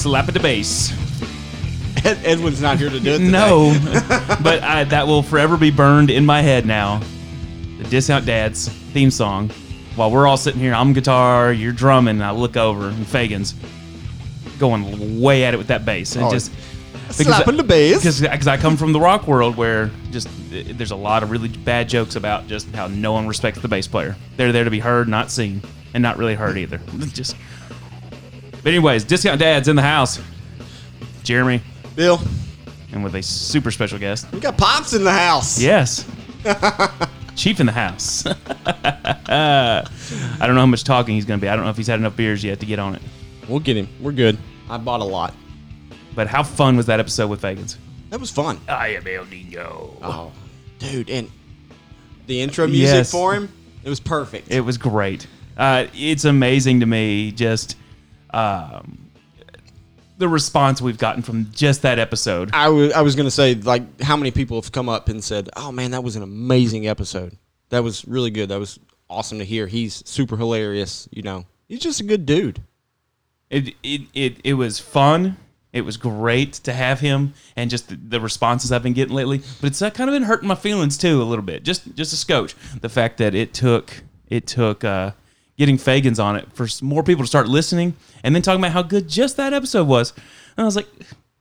slap at the bass. Ed, Edwin's not here to do it. Today. No, but I, that will forever be burned in my head now. The Discount Dads theme song. While we're all sitting here, I'm guitar, you're drumming, and I look over and Fagan's going way at it with that bass, and Oh, just slapping the bass. because I come from the rock world where just uh, there's a lot of really bad jokes about just how no one respects the bass player. They're there to be heard, not seen, and not really heard either. Just. But anyways, Discount Dads in the house. Jeremy, Bill, and with a super special guest. we got pops in the house. Yes. Chief in the house. I don't know how much talking he's going to be. I don't know if he's had enough beers yet to get on it. We'll get him. We're good. I bought a lot. But how fun was that episode with Fagans? That was fun. I am El Nino. Oh, dude, and the intro music Yes. for him, it was perfect. It was great. Uh, it's amazing to me just um, the response we've gotten from just that episode. I was I was gonna say like how many people have come up and said, "Oh man, that was an amazing episode. That was really good. That was awesome to hear. He's super hilarious. You know, he's just a good dude." It, it, it, it was fun. It was great to have him and just the, the responses I've been getting lately. But it's uh, kind of been hurting my feelings too a little bit. Just just a scotch. The fact that it took it took uh, getting Fagans on it for more people to start listening and then talking about how good just that episode was. And I was like,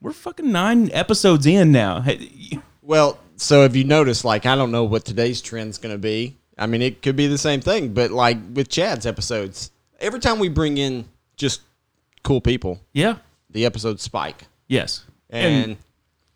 we're fucking nine episodes in now. Well, so if you notice, Like, I don't know what today's trend's gonna be. I mean, it could be the same thing, but like with Chad's episodes, every time we bring in just cool people, Yeah. the episodes spike. Yes. And,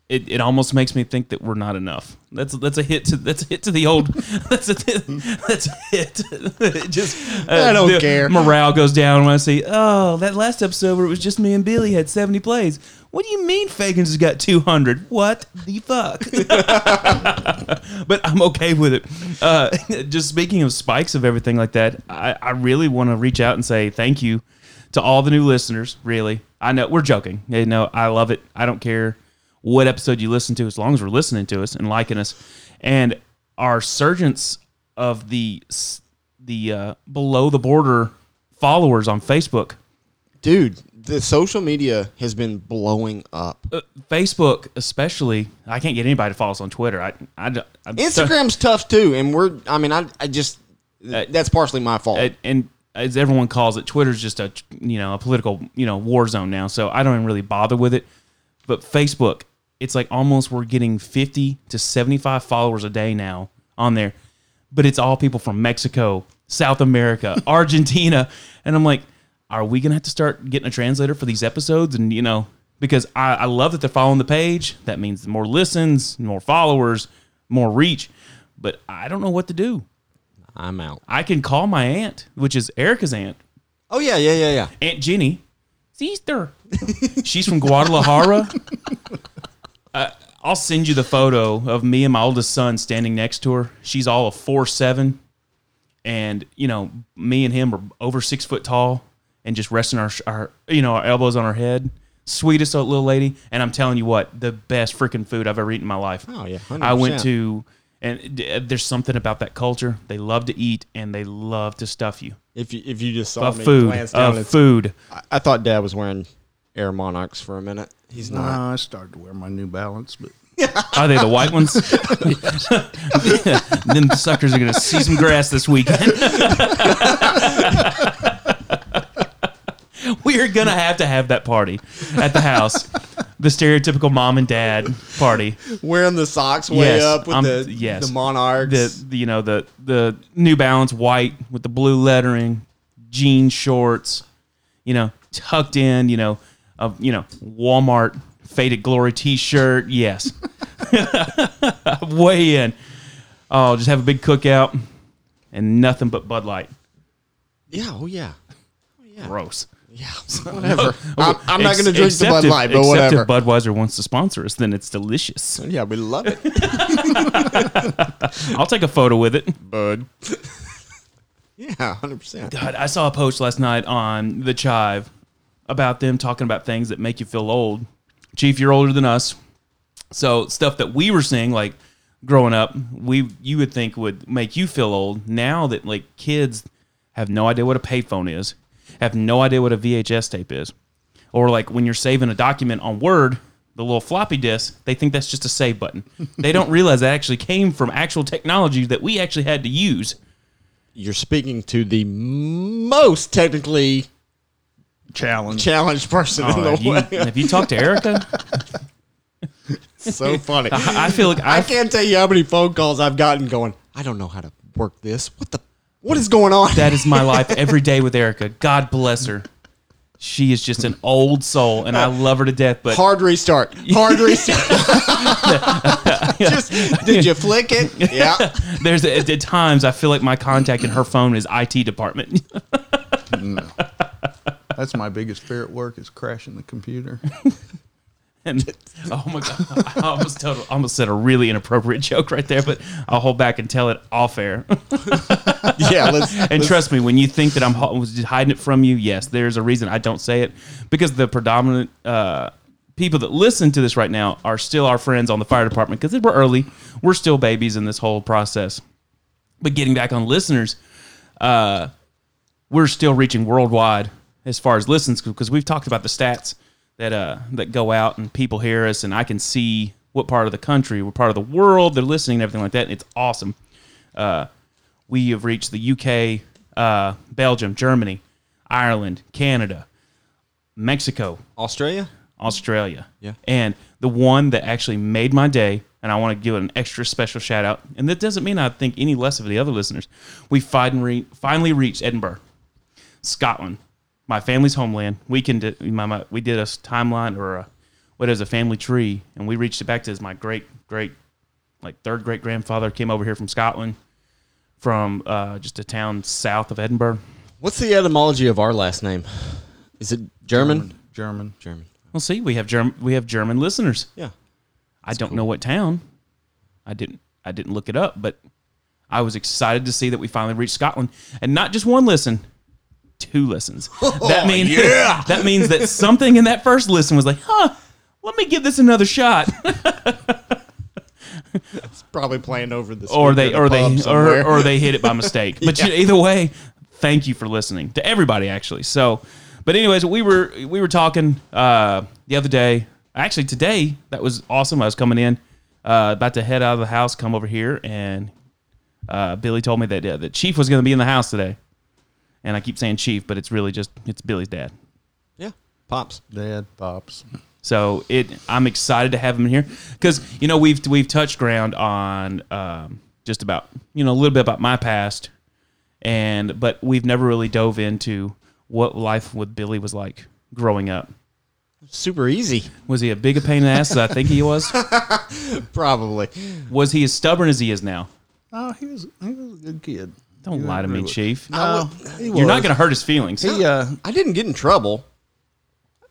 it, it almost makes me think that we're not enough. That's that's a hit to that's a hit to the old. That's a that's a hit. It just uh, I don't care. Morale goes down when I see. Oh, that last episode where it was just me and Billy had seventy plays. What do you mean Fagans has got two hundred? What the fuck? but I'm okay with it. Uh, just speaking of spikes of everything like that, I, I really want to reach out and say thank you to all the new listeners. Really, I know we're joking. You know, I love it. I don't care what episode you listen to, as long as we're listening to us and liking us. And our surgence of the the uh, below the border followers on Facebook. dude, the social media has been blowing up. Uh, Facebook, especially, I can't get anybody to follow us on Twitter. I, I, I Instagram's tough too, and we're. I mean, I, I just that's partially my fault. and, and as everyone calls it, Twitter's just a you know a political you know war zone now. So I don't even really bother with it. But Facebook, it's like almost we're getting fifty to seventy five followers a day now on there. But it's all people from Mexico, South America, Argentina, and I'm like, are we gonna have to start getting a translator for these episodes? And you know, because I, I love that they're following the page. That means more listens, more followers, more reach. But I don't know what to do. I'm out. I can call my aunt, which is Erica's aunt, Oh yeah, yeah, yeah, yeah. Aunt Jenny. Sister. She's from Guadalajara. Uh, I'll send you the photo of me and my oldest son standing next to her. She's all of four seven, and you know me and him are over six foot tall, and just resting our, our you know our elbows on our head. Sweetest little lady, and I'm telling you what, the best freaking food I've ever eaten in my life. Oh yeah, 100%. I went to, and d- there's something about that culture. They love to eat and they love to stuff you. If you if you just saw Of me food, glance down, of food. I, I thought Dad was wearing Air Monarchs for a minute. He's No, not. I started to wear my New Balance, but Are they the white ones? Them suckers are gonna see some grass this weekend. we are gonna have to have that party at the house. The stereotypical mom and dad party. Wearing the socks way Yes, up with I'm- the yes. the Monarchs. The, the you know the the New Balance white with the blue lettering, jean shorts, you know, tucked in, you know, of you know Walmart faded glory T-shirt. Yes, way in. Oh, just have a big cookout and nothing but Bud Light. yeah, oh yeah, oh, Gross. yeah. Whatever. I'm, I'm not going to drink the Bud if- Light, but except whatever. if Budweiser wants to sponsor us, then it's delicious. yeah, we love it, I'll take a photo with it. Bud. yeah, hundred percent. God, I saw a post last night on the Chive about them talking about things that make you feel old. Chief, you're older than us, so stuff that we were seeing, like growing up, we you would think would make you feel old. Now that like kids have no idea what a payphone is, have no idea what a VHS tape is. Or like when you're saving a document on Word, the little floppy disk, they think that's just a save button. they don't realize that actually came from actual technology that we actually had to use. You're speaking to the most technically Challenge. challenged person in Oh, the have, you, world. have you talked to Erica? so funny. I feel like I I can't tell you how many phone calls I've gotten going, I don't know how to work this. What the what is going on? that is my life every day with Erica. God bless her. She is just an old soul, and I love her to death. But Hard restart. Hard restart. Just did you flick it? Yeah. there's at, at times I feel like my contact in her phone is IT department. Mm. That's my biggest fear at work is crashing the computer. And oh my god, I almost told, almost said a really inappropriate joke right there, but I'll hold back and tell it off air. Yeah, let's And trust me, when you think that I'm ho- was just hiding it from you, yes, there's a reason I don't say it because the predominant uh, people that listen to this right now are still our friends on the fire department because we're early, we're still babies in this whole process. But getting back on listeners, uh, we're still reaching worldwide as far as listens because we've talked about the stats that uh, that go out and people hear us, and I can see what part of the country, what part of the world they're listening and everything like that. And it's awesome. Uh, we have reached the UK, uh, Belgium, Germany, Ireland, Canada, Mexico, Australia? Australia. Yeah. And the one that actually made my day, and I want to give it an extra special shout out. And that doesn't mean I think any less of the other listeners. We finally finally reached Edinburgh, Scotland, my family's homeland. We can do, my, my, we did a timeline or a, what is a family tree, and we reached it back to as my great great like third great grandfather came over here from Scotland, from uh, just a town south of Edinburgh. What's the etymology of our last name? Is it German? German. German. Well, see, we have Germ- we have German listeners. Yeah. I don't know what town. I didn't I didn't look it up, but I was excited to see that we finally reached Scotland, and not just one listen, two listens. that means yeah. that means that something in that first listen was like, huh. Let me give this another shot, it's Probably playing over the or they, in or they, or, or they hit it by mistake. But you either way, thank you for listening to everybody. Actually, so, but anyways, we were we were talking uh, the other day. Actually, today that was awesome. I was coming in, uh, about to head out of the house, come over here, and uh, Billy told me that uh, the chief was going to be in the house today. And I keep saying chief, but it's really just it's Billy's dad. yeah. Pops. Dad, pops. So it, I'm excited to have him here because you know we've we've touched ground on um, just about you know a little bit about my past, and but we've never really dove into what life with Billy was like growing up. Super easy. Was he a big a pain in the ass as I think he was? Probably. Was he as stubborn as he is now? Oh, he was he was a good kid. Don't lie to me, was. Chief. No, he You're not going to hurt his feelings. He, uh, I didn't get in trouble.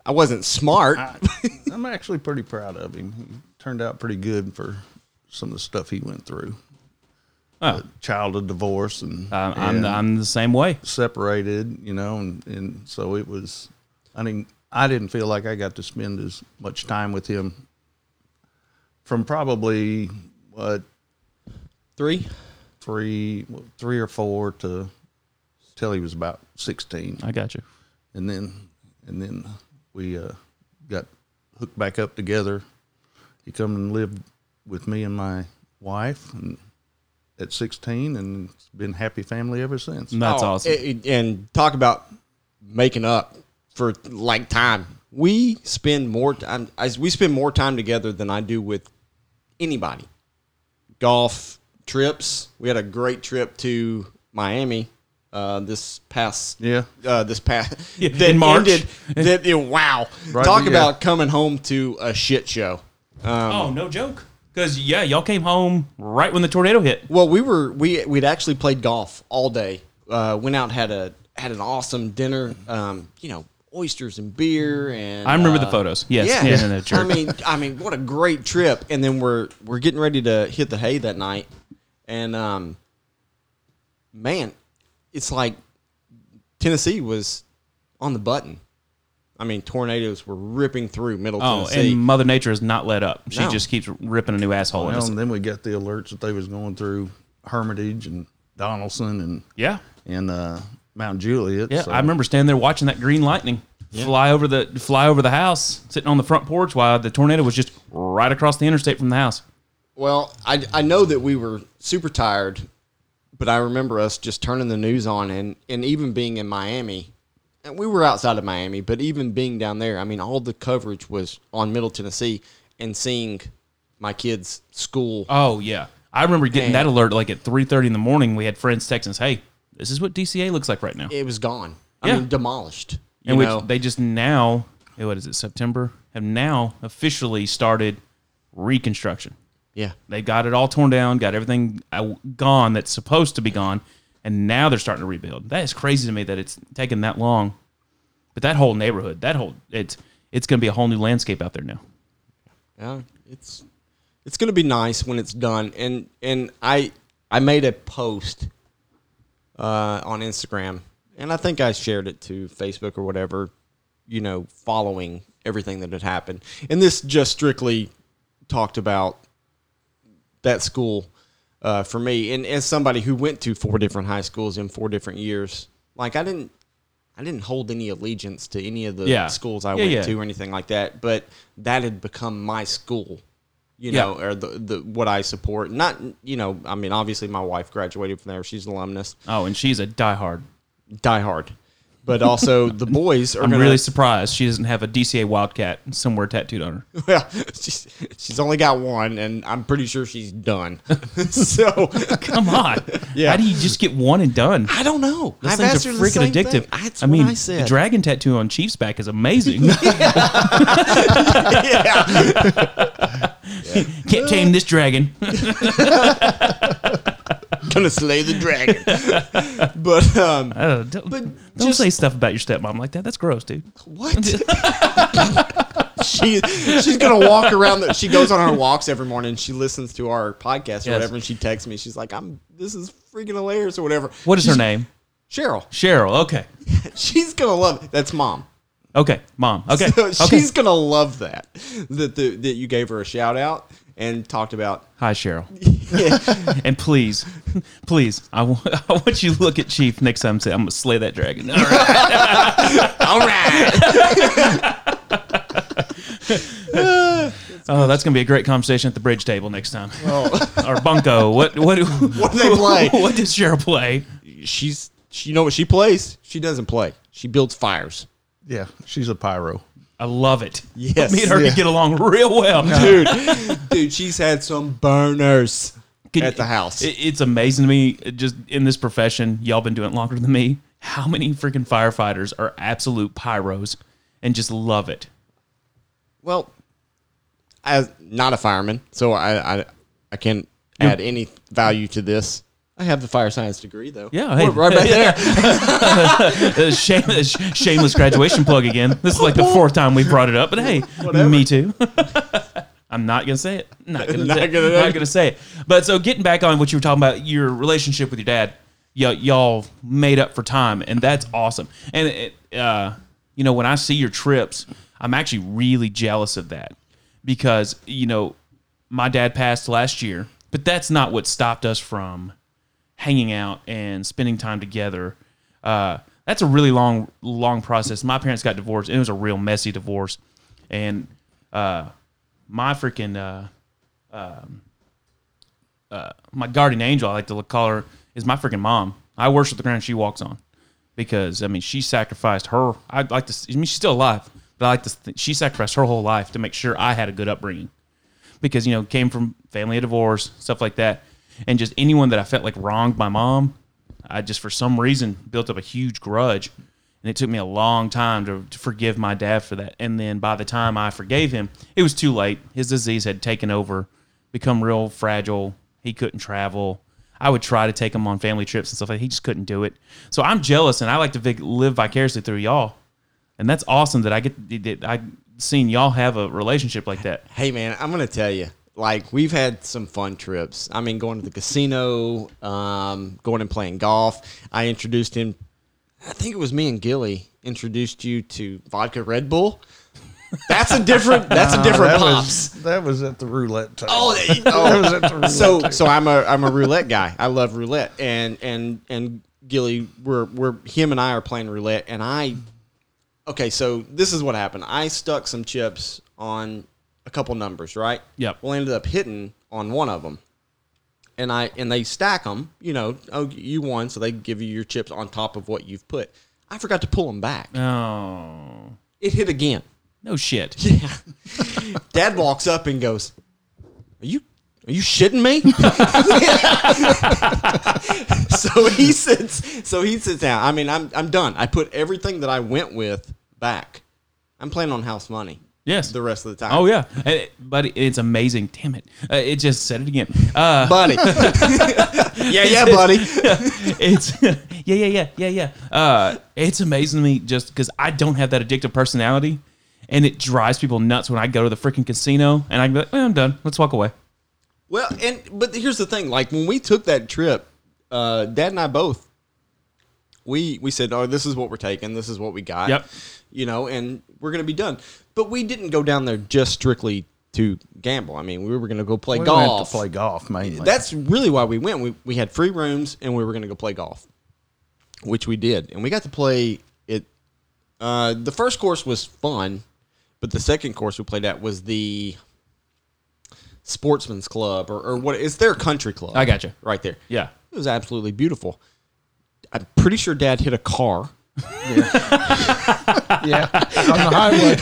I wasn't smart. I'm actually pretty proud of him. He turned out pretty good for some of the stuff he went through. Oh, Child of divorce and, um, I'm and I'm the same way. separated, you know, and, and so it was. I mean, I didn't feel like I got to spend as much time with him from probably what Three. Three three or four to till he was about sixteen. I got you. and then and then we uh, got hooked back up together. He come and lived with me and my wife, and at sixteen, and it's been happy family ever since. That's Oh, awesome. it- it- and talk about making up for like time. We spend more time. As we spend more time together than I do with anybody. Golf trips. We had a great trip to Miami uh, this past Yeah, uh, this past Yeah, that in March. ended- that, yeah, wow! Right, Talk yeah. about coming home to a shit show. oh, no joke. Because yeah, y'all came home right when the tornado hit. Well, we were we we'd actually played golf all day. Uh, went out had a had an awesome dinner. Um, you know, oysters and beer and I remember uh, the photos. Yes. Yeah, Yeah, no, no, I mean, I mean, what a great trip! And then we're we're getting ready to hit the hay that night, and um, man, it's like Tennessee was on the button. I mean, tornadoes were ripping through Middle Tennessee. Oh, Tennessee. and Mother Nature has not let up. She No. just keeps ripping a new asshole in well, us. and then we got the alerts that they was going through Hermitage and Donelson and Yeah. and uh, Mount Juliet. Yeah. so- I remember standing there watching that green lightning. fly over the fly over the house, sitting on the front porch while the tornado was just right across the interstate from the house. Well, I, I know that we were super tired, but I remember us just turning the news on and, and even being in Miami. And we were outside of Miami, but even being down there, I mean, all the coverage was on Middle Tennessee and seeing my kids' school. Oh yeah, I remember getting Man. that alert like at three thirty in the morning. We had friends texting us, "Hey, this is what DCA looks like right now." It was gone. I Yeah. mean, demolished. You and which know? they just now, what is it, September, have now officially started reconstruction. Yeah. They got it all torn down, got everything uh, gone that's supposed to be gone, and now they're starting to rebuild. That is crazy to me that it's taken that long. But that whole neighborhood, that whole it's it's going to be a whole new landscape out there now. Yeah, it's it's gonna be nice when it's done. And and I I made a post uh, on Instagram, and I think I shared it to Facebook or whatever. You know, following everything that had happened, and this just strictly talked about that school uh, for me. And as somebody who went to four different high schools in four different years, like I didn't. I didn't hold any allegiance to any of the Yeah. schools I Yeah, went yeah. to or anything like that, but that had become my school, you know, or the, the what I support. Not, you know, I mean, obviously my wife graduated from there; she's an alumnus, Oh, and she's a diehard. die hard. But also the boys are I'm gonna, really surprised she doesn't have a DCA Wildcat somewhere tattooed on her. well. She's, she's only got one, and I'm pretty sure she's done. so Come on, Yeah. How do you just get one and done? I don't know. Those I've things are freaking addictive. I what mean, I the dragon tattoo on Chief's back is amazing. Can't tame this dragon. Gonna slay the dragon. but um, Uh, don't But don't just- say stuff about your stepmom like that. That's gross, dude. What? she she's gonna walk around. The, she goes on her walks every morning. She listens to our podcast or Yes. whatever, and she texts me. She's like, "I'm this is freaking hilarious" or whatever. What is her name? Cheryl. Cheryl. Okay. She's gonna love it. That's mom. Okay, mom. Okay. So okay. she's gonna love that that the, that you gave her a shout out and talked about. Hi, Cheryl. and please, please, I wa- I want you to look at Chief next time and say, I'm going to slay that dragon. All right. All right. Oh, that's going to be a great conversation at the bridge table next time. Oh. or Bunko. What, what, What do they play? What does Cheryl play? She's she, you know what she plays? She doesn't play. She builds fires. Yeah, she's a pyro. I love it. Yes. Me and her Yeah. could get along real well. Dude, dude, she's had some burners Can- at the house. It, it's amazing to me, just in this profession, y'all been doing it longer than me. How many freaking firefighters are absolute pyros and just love it? Well, as not a fireman, so I I, I can't add any value to this. I have the fire science degree though. Yeah, hey. We're right back there. Shame, uh, shameless graduation plug again. This is like the fourth time we brought it up, but hey, me too. I'm not gonna say it. Not gonna Not say gonna- it. Not gonna say it. But so getting back on what you were talking about, your relationship with your dad, y- y'all made up for time, and that's awesome. And it, uh, you know, when I see your trips, I'm actually really jealous of that because you know, my dad passed last year, but that's not what stopped us from hanging out and spending time together. Uh, that's a really long, long process. My parents got divorced, and it was a real messy divorce. And uh, my freaking uh, um, uh, my guardian angel, I like to call her, is my freaking mom. I worship the ground she walks on because I mean she sacrificed her. I'd like to. I mean she's still alive, but I like to. Think she sacrificed her whole life to make sure I had a good upbringing because you know came from family of divorce stuff like that and just anyone that i felt like wronged my mom i just for some reason built up a huge grudge. And it took me a long time to, to forgive my dad for that. And then by the time i forgave him it was too late. His disease had taken over become real fragile. He couldn't travel. I would try to take him on family trips and stuff like that. he just couldn't do it. So i'm jealous and i like to vic- live vicariously through y'all. And that's awesome that i get that i seen y'all have a relationship like that. Hey man, I'm gonna tell you. Like we've had some fun trips. I mean, going to the casino, um, going and playing golf. I introduced him. I think it was me and Gilly introduced you to vodka Red Bull. That's a different. That's a different that pops. Was, that was at the roulette table. Oh, that oh. was at the roulette so table. so I'm a I'm a roulette guy. I love roulette, and and and Gilly, we're we're him and I are playing roulette, and I okay, so this is what happened. I stuck some chips on a couple numbers, right? Yep. Well, I ended up hitting on one of them, and I and they stack them. You know, oh, you won, so they give you your chips on top of what you've put. I forgot to pull them back. Oh, It hit again. no shit. Yeah. Dad walks up and goes, "Are you are you shitting me?" so he sits so he sits down. I mean, I'm I'm done. I put everything that I went with back. I'm playing on house money Yes. the rest of the time. Oh yeah, Eh, buddy, it's amazing. Damn it, uh, it just said it again. Uh, buddy. yeah, yeah, buddy. it's yeah, yeah, yeah, yeah, yeah. Uh, it's amazing to me just because I don't have that addictive personality, and it drives people nuts when I go to the freaking casino and I go, well, I'm done. Let's walk away. Well, and but here's the thing: like when we took that trip, uh, Dad and I both, we we said, "Oh, this is what we're taking. This is what we got." Yep. You know, and we're gonna be done. But we didn't go down there just strictly to gamble. I mean, we were gonna go play We golf. went to play golf mainly. That's really why we went. We we had free rooms and we were gonna go play golf, which we did, and we got to play it. Uh, the first course was fun, but the second course we played at was the Sportsman's Club or, or what? It's their country club. I gotcha. right there. Yeah. It was absolutely beautiful. I'm pretty sure Dad hit a car. yeah, on the highway.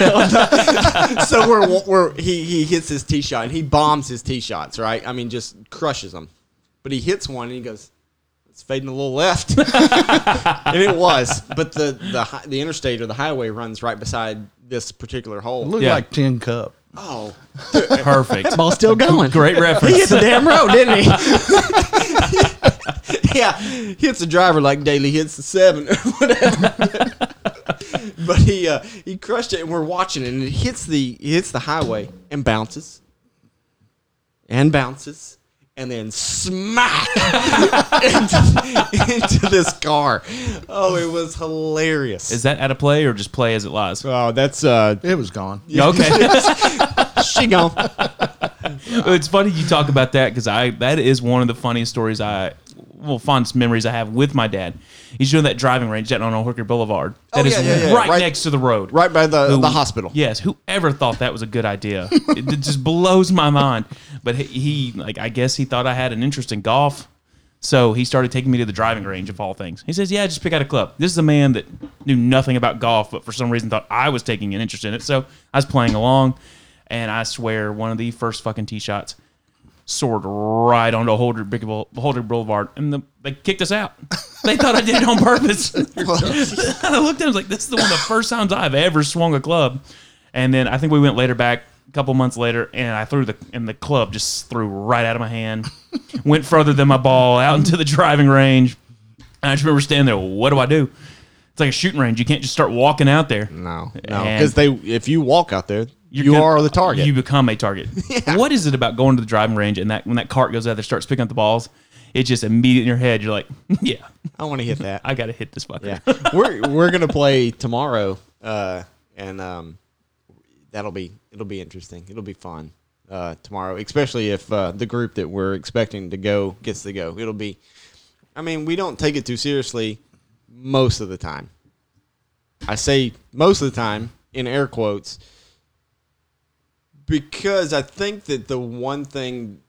so we're, we're he he hits his tee shot and he bombs his tee shots. Right? I mean, just crushes them. But he hits one and he goes, "It's fading a little left," and it was. But the the the interstate or the highway runs right beside this particular hole. Looked Yeah. like tin cup. Oh, Perfect. Ball still going. Great reference. He hit the damn road, didn't he? yeah, hits the driver like Daly hits the seven or whatever. but he uh, he crushed it, and we're watching it, and it hits the it hits the highway and bounces, and bounces, and then smack into, into this car. Oh, it was hilarious. Is that out of play or just play as it lies? oh, that's uh, It was gone. Yeah, okay. she gone. it's funny you talk about that because I that is one of the funniest stories I well fondest memories I have with my dad. He's doing that driving range down on Hooker Boulevard. Oh, that Oh, is yeah, yeah, yeah. right, Right- next to the road. Right by the the hospital. Yes, whoever thought that was a good idea? it, it just blows my mind. But he, he, like, I guess he thought I had an interest in golf, so he started taking me to the driving range of all things. He says, "Yeah, just pick out a club." This is a man that knew nothing about golf, but for some reason thought I was taking an interest in it. So I was playing along, and I swear, one of the first fucking tee shots soared right onto Holder, Holder Boulevard, and the, they kicked us out. They thought I did it on purpose. and I looked at him I was like, this is the one of the first times I've ever swung a club. And then I think we went later back, a couple months later, and I threw the and the club just threw right out of my hand, went further than my ball out into the driving range. And I just remember standing there. What do I do? It's like a shooting range. You can't just start walking out there. No, no, because they if you walk out there, You're you gonna- are the target. You become a target. What is it about going to the driving range and that when that cart goes out there, starts picking up the balls, it just immediately in your head, you're like, yeah, I want to hit that. I got to hit this fucker. yeah, we're we're gonna play tomorrow, uh, and um, that'll be it'll be interesting. It'll be fun uh, tomorrow, especially if uh, the group that we're expecting to go gets to go. It'll be. I mean, we don't take it too seriously most of the time. I say most of the time in air quotes because I think that the one thing,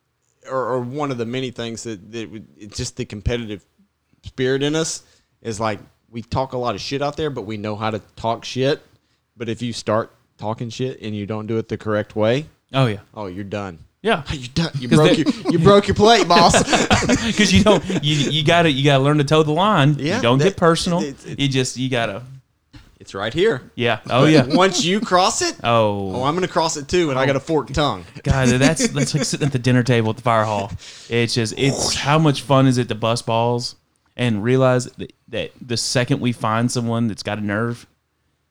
or, or one of the many things that, that it's just the competitive spirit in us is like we talk a lot of shit out there, but we know how to talk shit. But if you start talking shit and you don't do it the correct way, Oh yeah, oh, you're done. yeah. You done. You broke your you broke your plate, boss. Because you don't, you you gotta you gotta learn to toe the line. Yeah, you don't that- get personal. it's- it's- you just you gotta. It's right here. Yeah. Oh yeah. Once you cross it, oh, Oh I'm gonna cross it too, and I got a forked tongue. God, that's that's like sitting at the dinner table at the fire hall. It's just it's how much fun is it to bust balls and realize that, that the second we find someone that's got a nerve,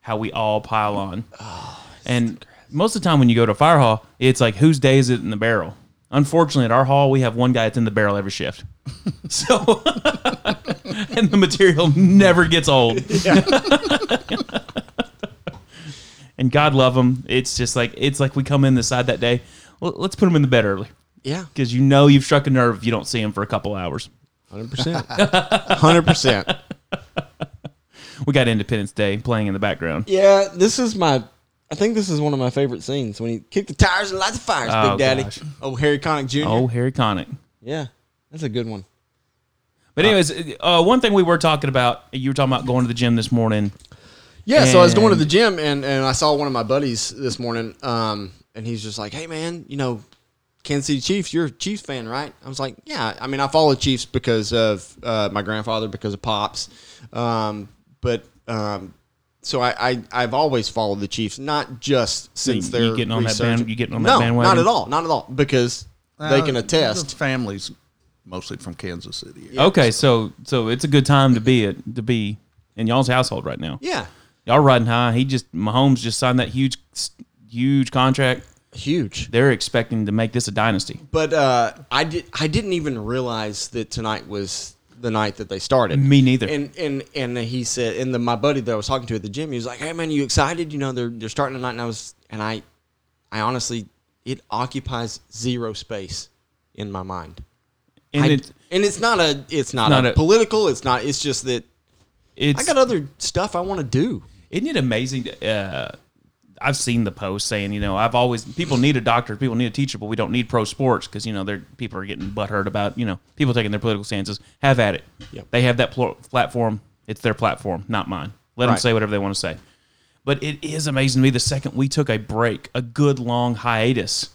how we all pile on. Oh, and most of the time when you go to a fire hall, it's like whose day is it in the barrel? Unfortunately, at our hall, we have one guy that's in the barrel every shift. So, and the material never gets old. and God love them. It's just like it's like we come in the side that day. Well, let's put them in the bed early Yeah, because you know you've struck a nerve if you don't see them for a couple hours. hundred percent, hundred percent. we got Independence Day playing in the background. Yeah, this is my. I think this is one of my favorite scenes when he kicked the tires and lights the fires, Oh, Big Daddy. gosh. Oh, Harry Connick Jr. Oh, Harry Connick. yeah, that's a good one. But anyways, uh, one thing we were talking about, you were talking about going to the gym this morning. Yeah, so I was going to the gym and, and I saw one of my buddies this morning, um, and he's just like, "Hey, man, you know, Kansas City Chiefs. You're a Chiefs fan, right?" I was like, "Yeah. I mean, I follow Chiefs because of uh, my grandfather, because of pops, um, but um, so I, I I've always followed the Chiefs, not just since you they're getting on that resurgent. band- you getting on that no, bandwagon? not at all, not at all, because they can the attest. Families mostly from Kansas City. Okay, so so it's a good time to be it to be in y'all's household right now. Yeah, Y'all riding high. He just Mahomes just signed that huge huge contract. huge. They're expecting to make this a dynasty. But uh, I did. I didn't even realize that tonight was the night that they started. Me neither. And and and he said, and the, my buddy that I was talking to at the gym, he was like, "Hey man, you excited? You know they're they're starting tonight." And I was, and I, I honestly, it occupies zero space in my mind. And I- it, and it's not a, it's not, not a, a- political. It's not. It's just that it's I got other stuff I want to do. Isn't it amazing? Uh, I've seen the post saying, you know, I've always people need a doctor, people need a teacher, but we don't need pro sports because you know they're people are getting butthurt about you know people taking their political stances. Have at it. Yep. They have that pl- platform. It's their platform, not mine. Let them say whatever they want to say. But it is amazing to me the second we took a break, a good long hiatus.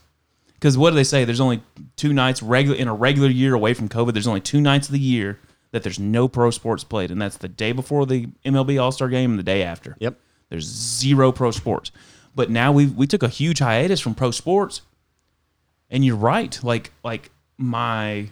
Because what do they say? There's only two nights regular in a regular year away from COVID. There's only two nights of the year that there's no pro sports played, and that's the day before the MLB All Star Game and the day after. Yep. There's zero pro sports. But now we we took a huge hiatus from pro sports. And you're right. Like like my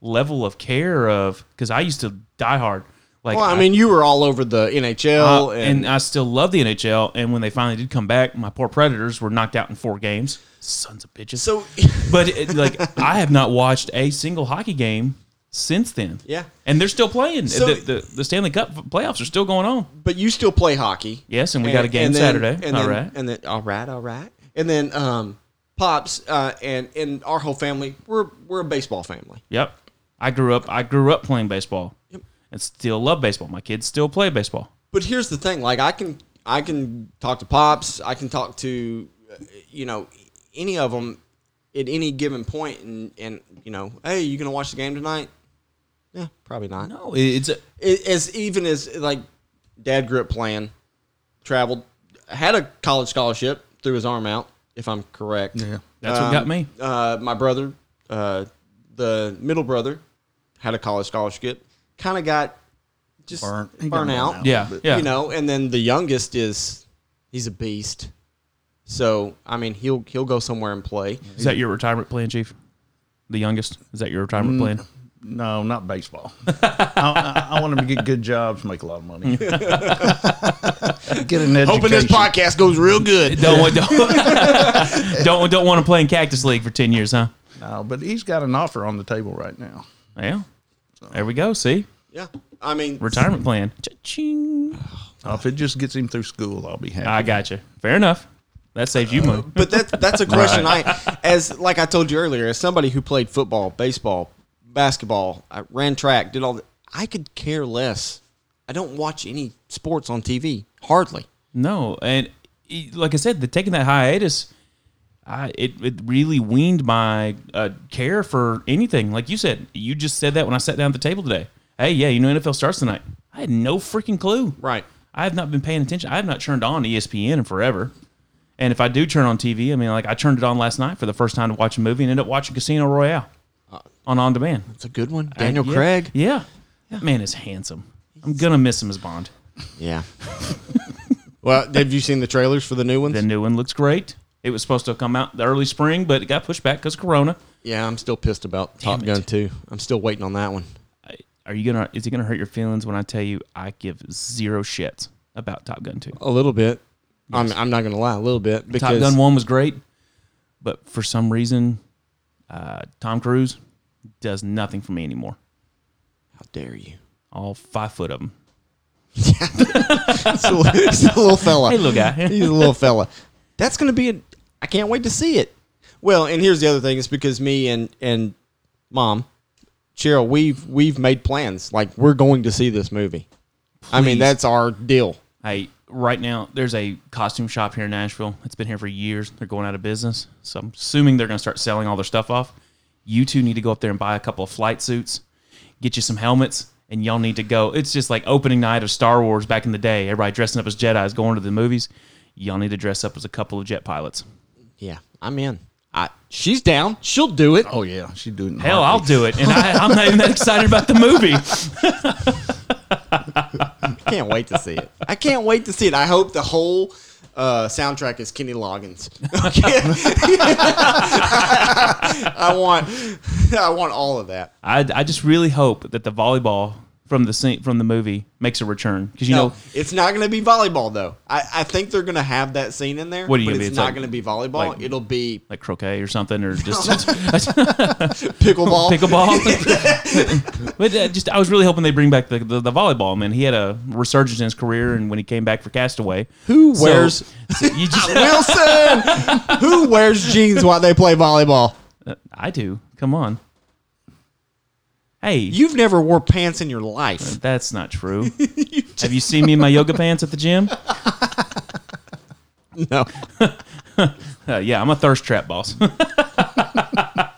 level of care of because I used to die hard. Like Well, I mean, you were all over the NHL uh, and, and I still love the NHL. And when they finally did come back, my poor Predators were knocked out in four games. Sons of bitches. so but it, like I have not watched a single hockey game since then. Yeah. and they're still playing. So- the, the the Stanley Cup playoffs are still going on. but you still play hockey. Yes, and we got a game then- Saturday. And All then, right. And then all right, all right. And then um, pops uh, and and our whole family we're we're a baseball family. Yep. I grew up. I grew up playing baseball, Yep. and still love baseball. My kids still play baseball. But here's the thing: like I can I can talk to pops, I can talk to uh, you know any of them at any given point, and and you know, hey, you gonna watch the game tonight? Yeah, probably not. No, it's a, It, as even as like dad grew up playing, traveled, had a college scholarship, threw his arm out, if I'm correct. Yeah. that's what got me. Uh, my brother, uh, the middle brother, had a college scholarship. Kind of got just Burnt. Burnt out. out. Yeah, but- yeah. You know, and then the youngest is he's a beast. So I mean, he'll he'll go somewhere and play. Is that your retirement plan, Chief? The youngest? Is that your retirement mm, plan? No, not baseball. I, I, I want him to get good jobs, make a lot of money, get an education. Hoping this podcast goes real good. Don't want don't, don't don't want to play in Cactus League for ten years, huh? No, but he's got an offer on the table right now. Yeah. There we go. See, Yeah, I mean, retirement plan. Cha-ching. If it just gets him through school, I'll be happy. I got you. Fair enough. That saves you money. but that's that's a question I, as like I told you earlier, as somebody who played football, baseball, basketball, I ran track, did all that, I could care less. I don't watch any sports on TV, hardly. No, and like I said, the taking that hiatus, I it, it really weaned my uh, care for anything. Like you said, you just said that when I sat down at the table today. Hey, yeah, you know NFL starts tonight. I had no freaking clue. Right. I have not been paying attention. I have not turned on ESPN in forever. And if I do turn on TV, I mean, like I turned it on last night for the first time to watch a movie and ended up watching Casino Royale uh, on on demand. It's a good one. Uh, Daniel Yeah. Craig. Yeah. That man is handsome. I'm gonna miss him as Bond. Yeah. well, have you seen the trailers for the new ones? The new one looks great. It was supposed to come out the early spring, but it got pushed back because of Corona. yeah, I'm still pissed about Top it. Gun 2. I'm still waiting on that one. Are you gonna? Is it gonna hurt your feelings when I tell you I give zero shits about Top Gun Two? A little bit. I'm, I'm not going to lie, a little bit. Because Top Gun One was great, but for some reason, uh, Tom Cruise does nothing for me anymore. How dare you? All five foot of. He's a, little- he's a little fella. Hey, little guy. He's a little fella. That's going to be a. I can't wait to see it. Well, and here's the other thing: it's because me and and mom, Cheryl, we've we've made plans. Like we're going to see this movie. I mean, that's our deal. Hey, right now there's a costume shop here in Nashville. It's been here for years. They're going out of business, so I'm assuming they're going to start selling all their stuff off. You two need to go up there and buy a couple of flight suits, get you some helmets, and y'all need to go. It's just like opening night of Star Wars back in the day. Everybody dressing up as Jedi's going to the movies. Y'all need to dress up as a couple of jet pilots. Yeah, I'm in. I, she's down. She'll do it. Oh yeah, she do it. Hell, I'll do it, and I, I'm not even that excited about the movie. I can't wait to see it. I can't wait to see it. I hope the whole uh, soundtrack is Kenny Loggins. Okay. I want, I want all of that. I, I just really hope that the volleyball from the scene, from the movie makes a return because you No, know it's not going to be volleyball though. I, I think they're going to have that scene in there. What do you but? It's, It's not like- going to be volleyball. like- It'll be like croquet or something or just pickleball. pickleball. but uh, just I was really hoping they bring back the, the, the volleyball. Man, he had a resurgence in his career, and when he came back for Castaway, Who So- wears so you just Wilson? Who wears jeans while they play volleyball? I do. Come on. Hey, You've never wore pants in your life. that's not true. Have you seen me in my yoga pants at the gym? No. Uh, yeah, I'm a thirst trap boss. the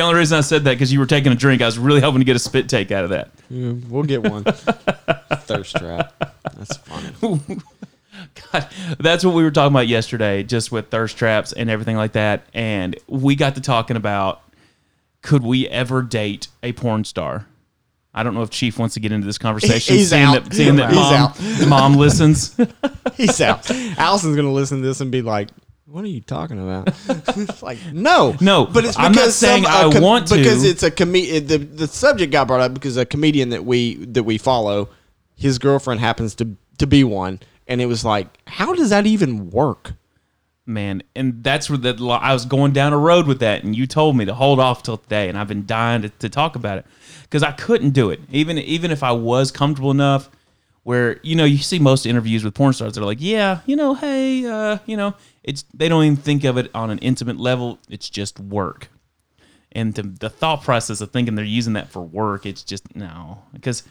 only reason I said that because you were taking a drink, I was really hoping to get a spit take out of that. We'll get one. Thirst trap. That's funny. God, that's what we were talking about yesterday, just with thirst traps and everything like that. And we got to talking about could we ever date a porn star? I don't know if Chief wants to get into this conversation. He's seeing out. that seeing that He's mom, out. mom listens. He's out. Allison's gonna listen to this and be like, "What are you talking about?" Like, no, No, but it's because I'm not saying some, I com- want to. because it's a com- the the subject got brought up because a comedian that we that we follow, his girlfriend happens to to be one, and it was like, how does that even work? Man, and that's where that I was going down a road with that, and you told me to hold off till today, and I've been dying to, to talk about it because I couldn't do it, even even if I was comfortable enough. Where you know you see most interviews with porn stars, they're like, yeah, you know, hey, uh, you know, it's they don't even think of it on an intimate level. It's just work, and the, the thought process of thinking they're using that for work, it's just no, because.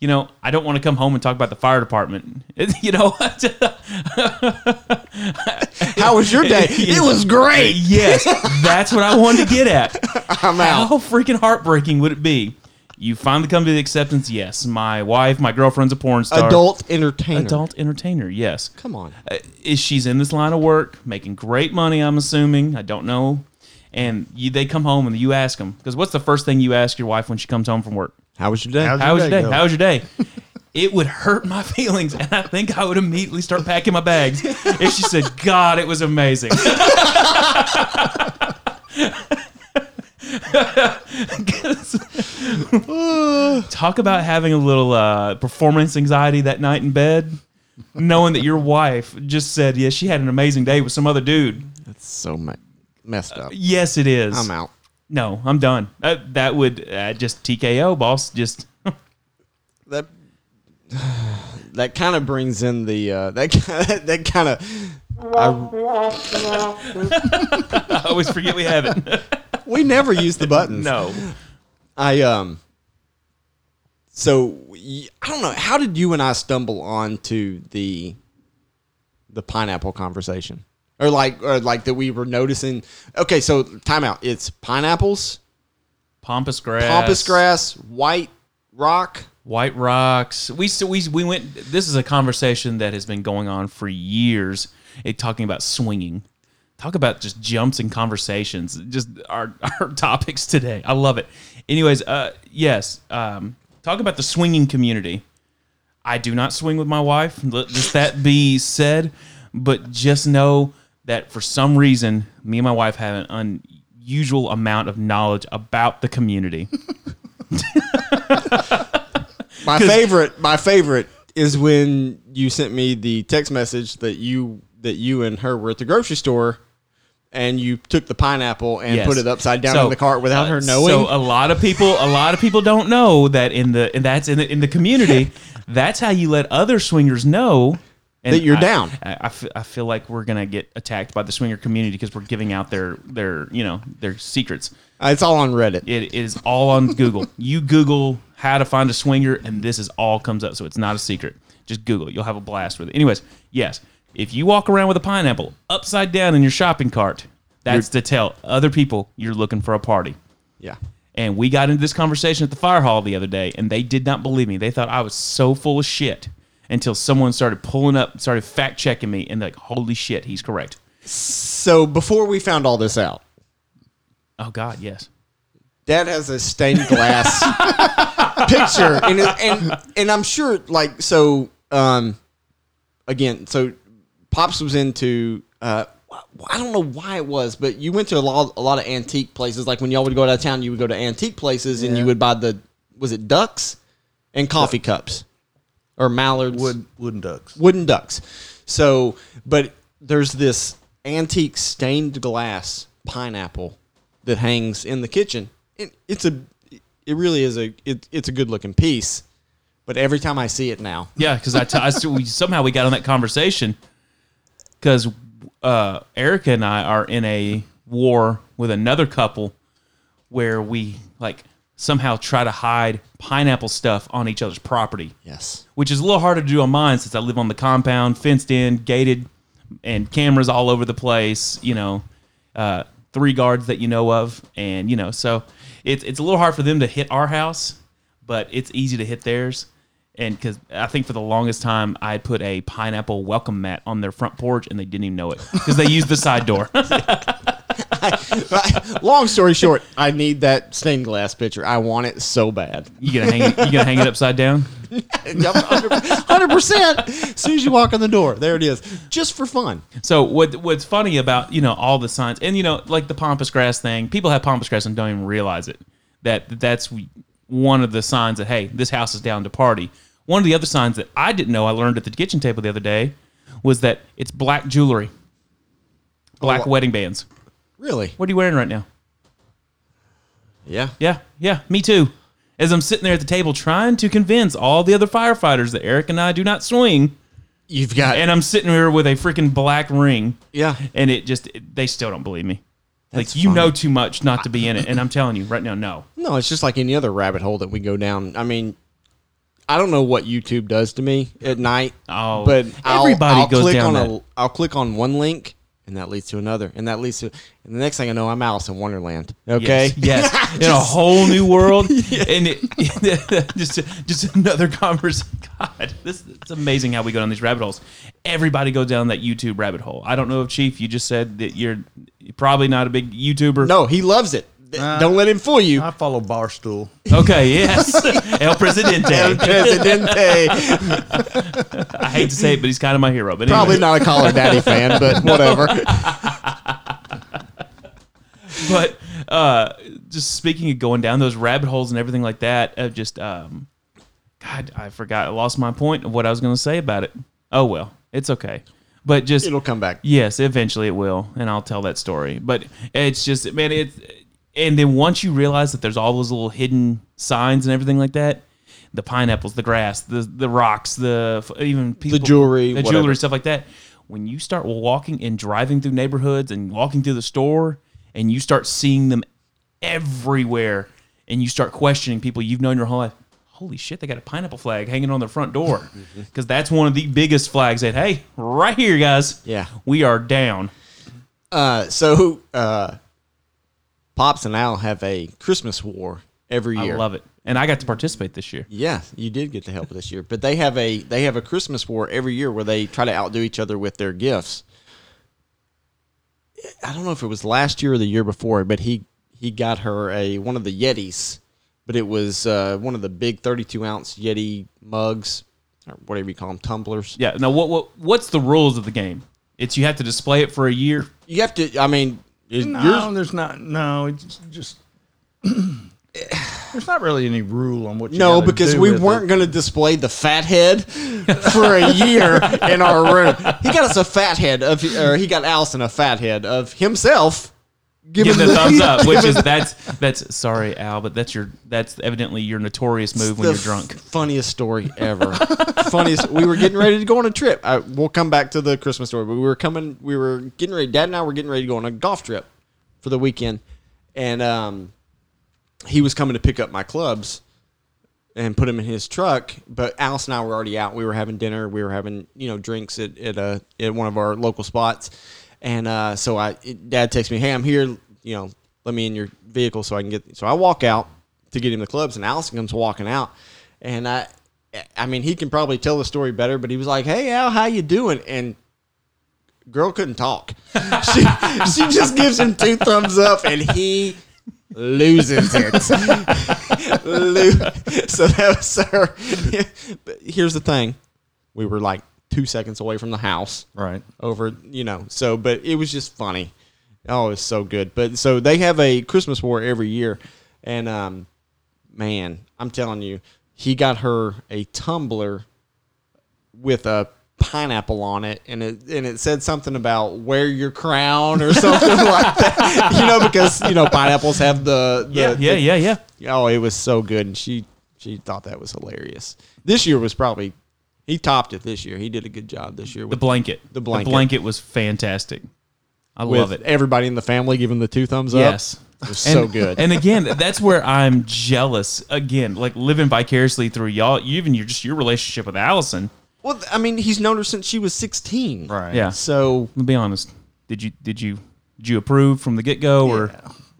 You know, I don't want to come home and talk about the fire department. you know, How was your day? it was great. Yes, that's what I wanted to get at. I'm out. How freaking heartbreaking would it be? You finally come to the acceptance. Yes, my wife, my girlfriend's a porn star. Adult entertainer. adult entertainer. Yes. Come on. Uh, is she's in this line of work, making great money? I'm assuming. I don't know. And you, they come home and you ask them because what's the first thing you ask your wife when she comes home from work? How was your day? How was your day? How was your day? It would hurt my feelings, and I think I would immediately start packing my bags if she said, "God, it was amazing." Talk about having a little uh, performance anxiety that night in bed, knowing that your wife just said, "Yes, she had an amazing day with some other dude." That's so me- messed up. Yes, it is. I'm out. No, I'm done. Uh, that would uh, just TKO, boss. Just that that kind of brings in the uh, that kinda, that kind of I always forget we have it. we never use the buttons. no. I um. So I don't know. How did you and I stumble onto the the pineapple conversation, or like or like that we were noticing? Okay, so timeout. It's pineapples, Pampas grass. pampas grass, white rock. White rocks. We so we we went. This is a conversation that has been going on for years. It talking about swinging. Talk about just jumps and conversations. Just our our topics today. I love it. Anyways, uh, yes. Um, talk about the swinging community. I do not swing with my wife. Let just that be said. But just know that for some reason, me and my wife have an unusual amount of knowledge about the community. My favorite, my favorite is when you sent me the text message that you that you and her were at the grocery store, and you took the pineapple and Yes. put it upside down So, in the cart without uh, her knowing. So a lot of people, a lot of people don't know that in the and that's in the in the community. that's how you let other swingers know and That you're I- down. I, I, fe- I feel like we're gonna get attacked by the swinger community because we're giving out their their you know their secrets. Uh, it's all on Reddit. It is all on Google. You Google how to find a swinger, and this is all comes up. So it's not a secret. Just Google it. You'll have a blast with it. Anyways, yes, if you walk around with a pineapple upside down in your shopping cart, that's to tell other people you're looking for a party. Yeah. And we got into this conversation at the fire hall the other day, and they did not believe me. They thought I was so full of shit until someone started pulling up, started fact checking me, and like, holy shit, he's correct. So before we found all this out, Oh, God, yes. Dad has a stained glass picture, and it, and and I'm sure like so. Um, again, so pops was into. Uh, I don't know why it was, but you went to a lot a lot of antique places. Like when y'all would go out of town, you would go to antique places, and you would buy the was it ducks and coffee cups or mallards Wood, wooden ducks. wooden ducks. So, but there's this antique stained glass pineapple that hangs in the kitchen. It, it's a, it really is a, it, it's a good looking piece. But every time I see it now, Yeah, because I, t- I s- we, somehow we got on that conversation because uh, Erica and I are in a war with another couple where we like somehow try to hide pineapple stuff on each other's property, yes, which is a little harder to do on mine since I live on the compound, fenced in, gated, and cameras all over the place. You know, uh, three guards that you know of, and you know, so it's it's a little hard for them to hit our house, but it's easy to hit theirs. And because I think for the longest time I put a pineapple welcome mat on their front porch, and they didn't even know it because they used the side door. Long story short, I need that stained glass picture. I want it so bad. you gonna hang it? You gonna hang it upside down? Hundred percent. As soon as you walk in the door, there it is, just for fun. So what what's funny about you know all the signs and you know like the pampas grass thing, people have pampas grass and don't even realize it. That that's one of the signs that hey, this house is down to party. One of the other signs that I didn't know I learned at the kitchen table the other day was that it's black jewelry, oh, black Oh, wedding bands. Really? What are you wearing right now? Yeah. Yeah, yeah, me too. As I'm sitting there at the table trying to convince all the other firefighters that Eric and I do not swing, You've got. and I'm sitting here with a freaking black ring. yeah. and it just it- they still don't believe me. That's like you know too much not to be in it, and I'm telling you right now, no. No, it's just like any other rabbit hole that we go down. I mean, I don't know what YouTube does to me at night. Oh, but I'll, everybody I'll goes click down on that. a I'll click on one link and that leads to another and that leads to and the next thing I know I'm Alice in Wonderland. Okay. Yes, yes. in a whole new world, and it, just just another conversation. God, this it's amazing how we go down these rabbit holes. Everybody goes down that YouTube rabbit hole. I don't know if Chief, you just said that you're probably not a big YouTuber. No, he loves it. Don't let him fool you. I follow Barstool. Okay, yes, El Presidente. El Presidente. I hate to say it, but he's kind of my hero. But Probably anyway. not a Call Her Daddy fan, but whatever. but uh, just speaking of going down those rabbit holes and everything like that, of just um, God, I forgot. I lost my point of what I was going to say about it. Oh well, it's okay. But just It'll come back. yes, eventually it will, and I'll tell that story. But it's just man, it's and then once you realize that there's all those little hidden signs and everything like that. The pineapples, the grass, the the rocks, the even people, jewelry, the whatever. jewelry, stuff like that. When you start walking and driving through neighborhoods and walking through the store, and you start seeing them everywhere, and you start questioning people you've known your whole life. Holy shit, they got a pineapple flag hanging on their front door because that's one of the biggest flags. That hey, right here, guys. Yeah. we are down. Uh, so uh, Pops and Al have a Christmas war every year. I love it, and I got to participate this year. Yeah, you did get to help this year, but they have a they have a Christmas war every year where they try to outdo each other with their gifts. I don't know if it was last year or the year before, but he he got her a one of the Yetis, but it was uh, one of the big thirty-two ounce Yeti mugs or whatever you call them, tumblers. Yeah. Now, what what what's the rules of the game? It's you have to display it for a year. You have to. I mean, is- No, yours- there's not. No, it's just. there's not really any rule on what you No, gotta because do we with weren't going to display the fat head for a year in our room. He got us a fat head of, or he got Allison a fat head of himself. Giving Give the thumbs up, which is that's that's sorry, Al, but that's your that's evidently your notorious move when the you're drunk. f- Funniest story ever. funniest. We were getting ready to go on a trip. I, we'll come back to the Christmas story, but we were coming. We were getting ready. Dad and I were getting ready to go on a golf trip for the weekend, and um, he was coming to pick up my clubs. and put them in his truck. But Alice and I were already out. We were having dinner. We were having you know drinks at at a at one of our local spots. And uh, so I, Dad texts me, "Hey, I'm here. You know, let me in your vehicle so I can get." So I walk out to get him the clubs, and Allison comes walking out, and I, I mean, he can probably tell the story better, but he was like, "Hey, Al, how you doing?" And girl couldn't talk. she she just gives him two thumbs up, and he loses it. So that was her. But here's the thing: we were like two seconds away from the house Right. over, you know. So, but it was just funny. Oh, it's so good. But so they have a Christmas war every year, and um, man, I'm telling you, he got her a tumbler with a pineapple on it, and it and it said something about wear your crown or something like that. You know, because you know pineapples have the, the Yeah, yeah, yeah, yeah. Oh, it was so good, and she she thought that was hilarious. This year was probably he topped it this year. He did a good job this year The blanket. The blanket. The blanket was fantastic. I with love it. everybody in the family giving the two thumbs up. Yes. It was so good. And again, that's where I'm jealous. Again, like living vicariously through y'all, even your just your relationship with Allison. well, I mean, he's known her since she was 16. Right. Yeah. So, I'll be honest. Did you did you did you approve from the get go or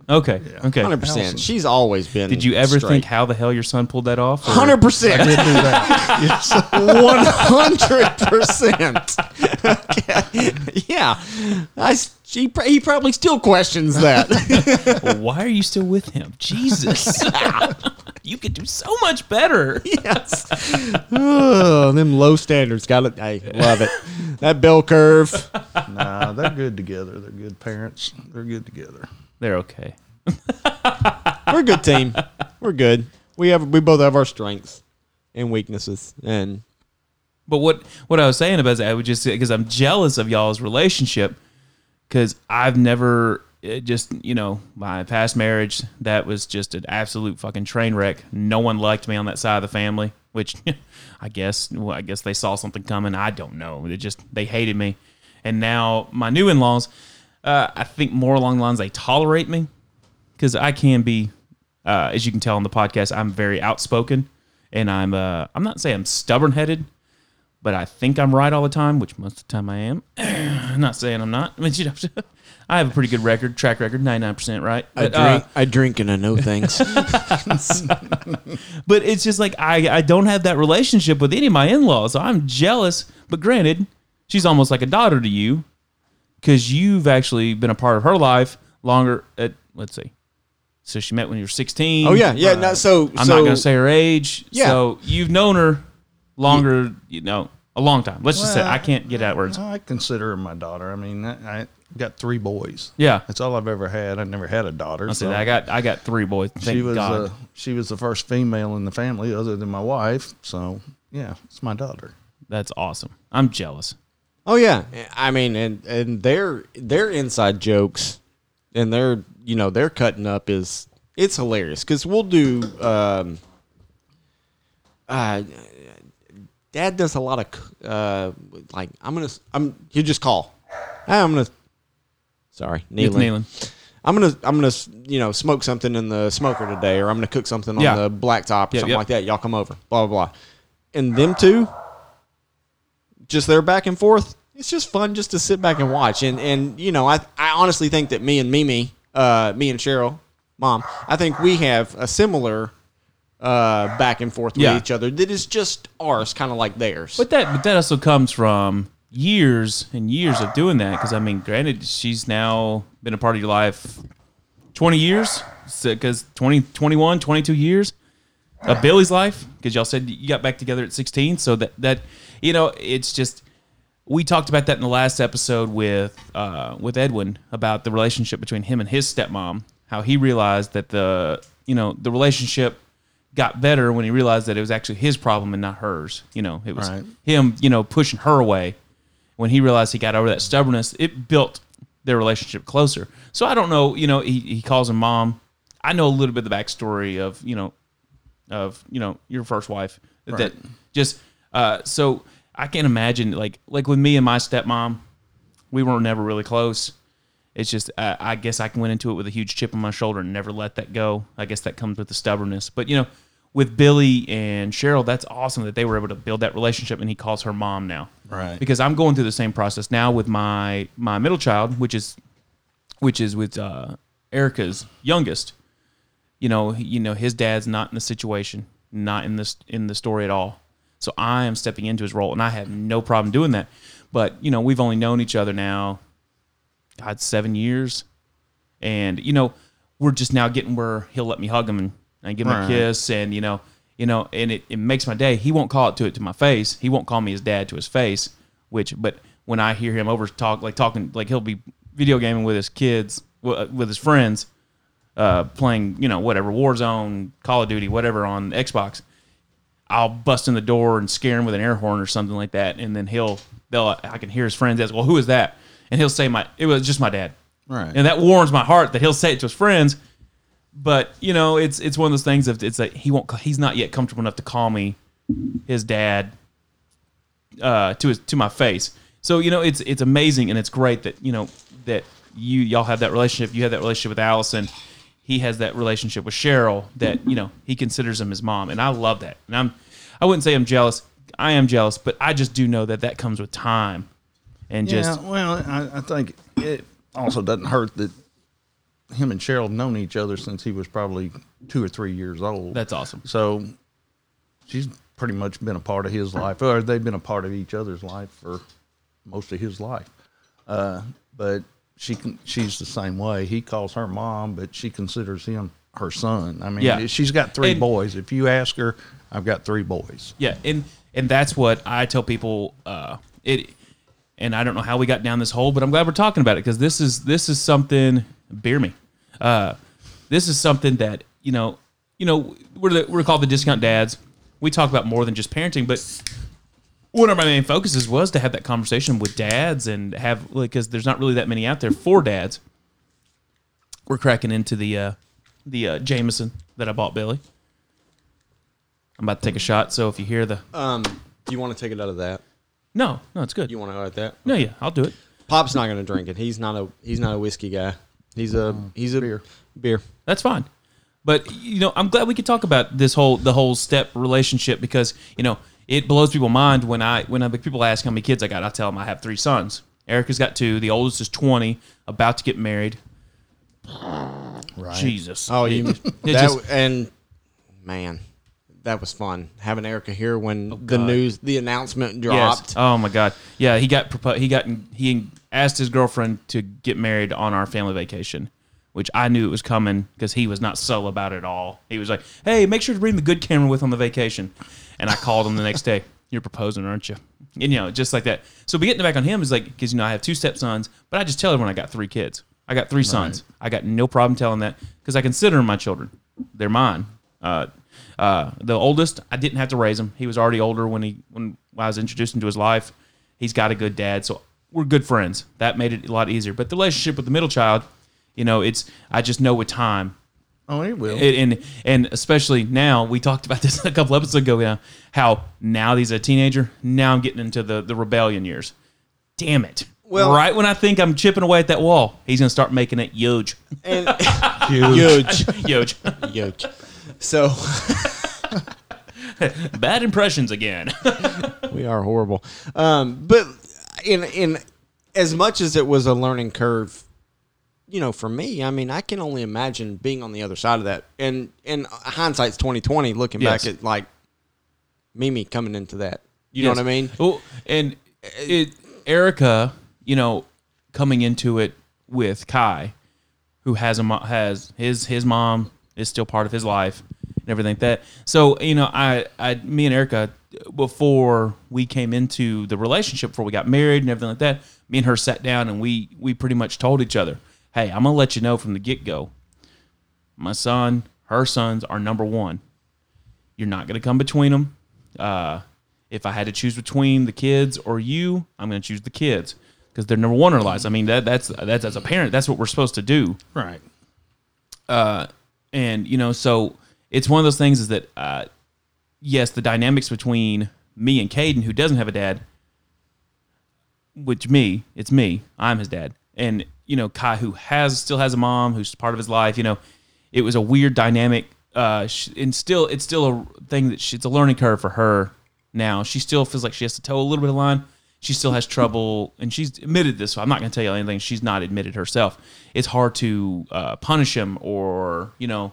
okay okay? 100%. She's always been Did you ever straight. think how the hell your son pulled that off? 100%. Did do that. yes. 100%. yeah. I, s- she, he probably still questions that. Why are you still with him? Jesus, you could do so much better. yes. Oh, them low standards. Got it. I love it. That bell curve. Nah, they're good together. They're good parents. They're good together. They're okay. We're a good team. We're good. We have we both have our strengths and weaknesses, and But what what I was saying about that, I would just because I'm jealous of y'all's relationship because I've never it just you know my past marriage that was just an absolute fucking train wreck. No one liked me on that side of the family, which I guess well, I guess they saw something coming. I don't know. It just they hated me, and now my new in laws, uh, I think more along the lines they tolerate me because I can be, uh, as you can tell on the podcast, I'm very outspoken, and I'm uh, I'm not saying I'm stubborn headed, but I think I'm right all the time, which most of the time I am. I'm not saying I'm not. I mean, you know, I have a pretty good record, track record, 99% right. But, uh, I drink and I know things. but it's just like I, I don't have that relationship with any of my in-laws. So I'm jealous. But granted, she's almost like a daughter to you because you've actually been a part of her life longer. At let's see, so she met when you were 16. oh yeah, yeah. No, so I'm so, not going to say her age. Yeah. So you've known her longer, you know, a long time. Let's just say I can't get out words. I consider her my daughter. I mean, I, I got three boys. Yeah. That's all I've ever had. I never had a daughter. I said so I got I got three boys. Thank she was God. uh, she was the first female in the family other than my wife. So yeah, it's my daughter. That's awesome. I'm jealous. Oh yeah, I mean, and and their their inside jokes and their you know their cutting up is it's hilarious because we'll do. Um, uh, Dad does a lot of uh, like I'm gonna I'm you just call. Hey, I'm gonna. Sorry, It's kneeling. kneeling. I'm gonna I'm gonna you know smoke something in the smoker today, or I'm gonna cook something on the blacktop or Yep, something yep. like that. Y'all come over, blah blah blah. And them two, just their back and forth. It's just fun just to sit back and watch. And and you know I I honestly think that me and Mimi, uh, me and Cheryl, mom, I think we have a similar uh back and forth with Yeah. each other that is just ours, kind of like theirs. But that but that also comes from years and years of doing that. Because I mean, granted, she's now been a part of your life 20 years. Because 20, 21, 22 years of Billy's life. Because y'all said you got back together at 16. So that, that, you know, it's just, we talked about that in the last episode with uh, with Edwin about the relationship between him and his stepmom. How he realized that the you know the relationship got better when he realized that it was actually his problem and not hers. You know, it was Right. him you know pushing her away. When he realized he got over that stubbornness, it built their relationship closer. So I don't know. You know, he he calls her mom. I know a little bit of the backstory of you know of you know your first wife that just uh so I can't imagine like like with me and my stepmom we were never really close it's just uh, I guess I went into it with a huge chip on my shoulder and never let that go I guess that comes with the stubbornness but you know with Billy and Cheryl, that's awesome that they were able to build that relationship, and he calls her mom now. Right. Because I'm going through the same process now with my my middle child, which is which is with uh, Erica's youngest. You know, you know, his dad's not in the situation, not in this in the story at all. So I am stepping into his role, and I have no problem doing that. But you know, we've only known each other now, God, seven years, and you know, we're just now getting where he'll let me hug him and, and give him a kiss, and you know, you know, and it, it makes my day. He won't call it to it to my face. He won't call me his dad to his face. Which, but when I hear him over talk, like talking, like he'll be video gaming with his kids, with his friends, uh, playing, you know, whatever Warzone, Call of Duty, whatever on Xbox. I'll bust in the door and scare him with an air horn or something like that, and then he'll, they'll, I can hear his friends ask, "Well, who is that?" And he'll say, "My, it was just my dad." Right. and that warms my heart that he'll say it to his friends. But you know, it's it's one of those things of it's like he won't he's not yet comfortable enough to call me his dad uh, to his to my face. So you know, it's it's amazing and it's great that you know that you y'all have that relationship. You have that relationship with Allison. He has that relationship with Cheryl that you know he considers him his mom, and I love that. And I'm I wouldn't say I'm jealous. I am jealous, but I just do know that that comes with time and just well, I, I think it also doesn't hurt that him and Cheryl have known each other since he was probably two or three years old. that's awesome. so she's pretty much been a part of his life, or they've been a part of each other's life for most of his life. Uh, but she can, she's the same way. He calls her mom, but she considers him her son. I mean, Yeah. she's got three And- boys. If you ask her, I've got three boys. Yeah, and and that's what I tell people. Uh, it, and I don't know how we got down this hole, but I'm glad we're talking about it because this is this is something. Bear me. Uh, this is something that you know, you know, we're the, we're called the discount dads. We talk about more than just parenting, but one of my main focuses was to have that conversation with dads and have because there's not really that many out there for dads. We're cracking into the uh, the uh, Jameson that I bought Billy. I'm about to take a shot, so if you hear the Um, do you want to take it out of that? no, no, it's good. You want to go at that? No, yeah, I'll do it. Pop's not going to drink it. He's not a he's not a whiskey guy. He's a he's a beer. Beer. That's fine. But you know, I'm glad we could talk about this whole the whole step relationship because you know it blows people mind when I when I, people ask how many kids I got. I tell them I have three sons. Erica's got two. The oldest is 20, about to get married. Right. Jesus. Oh, you It that just- and man, that was fun having Erica here when oh, the Oh, God. news the announcement Yes. dropped. Oh my God. Yeah, he got propo- he got he asked his girlfriend to get married on our family vacation, which I knew it was coming because he was not subtle about it at all. He was like, "Hey, make sure to bring the good camera with on the vacation." And I called him the next day. You're proposing, aren't you? And you know, just like that. So, be getting back on him is like because you know I have two stepsons, but I just tell everyone I got three kids. I got three sons. I got no problem telling that because I consider them my children. They're mine. Uh, uh, the oldest, I didn't have to raise him. He was already older when he when I was introduced into his life. He's got a good dad, so we're good friends. That made it a lot easier. But the relationship with the middle child, you know, it's I just know with time Oh, it will. it, and and especially now we talked about this a couple episodes ago yeah, how now that he's a teenager now i'm getting into the the rebellion years damn it Well- right when i think i'm chipping away at that wall he's gonna start making it huge And Huge. huge, huge huge. So bad impressions again we are horrible. Um, but in in as much as it was a learning curve, you know, for me, I mean, I can only imagine being on the other side of that. And and hindsight's twenty twenty, looking Yes. back at like Mimi coming into that. You know what I mean? Well, and it, Erica, you know, coming into it with Kai, who has a has his his mom is still part of his life and everything like that. So you know, I I me and Erica before we came into the relationship, before we got married and everything like that, me and her sat down and we we pretty much told each other, hey, I'm gonna let you know from the get go. My son, her sons are number one. You're not gonna come between them. Uh, if I had to choose between the kids or you, I'm going to choose the kids because they're number one in our lives. I mean, that that's that's as a parent, that's what we're supposed to do. right. Uh, And you know, so it's one of those things is that uh, yes, the dynamics between me and Caden, who doesn't have a dad, which me, it's me, I'm his dad, and you know, Kai, who has still has a mom, who's part of his life. You know, it was a weird dynamic uh, and still, it's still a thing that she, it's a learning curve for her now. She still feels like she has to toe a little bit of line. She still has trouble, and she's admitted this. So I'm not going to tell you anything she's not admitted herself. It's hard to uh, punish him or you know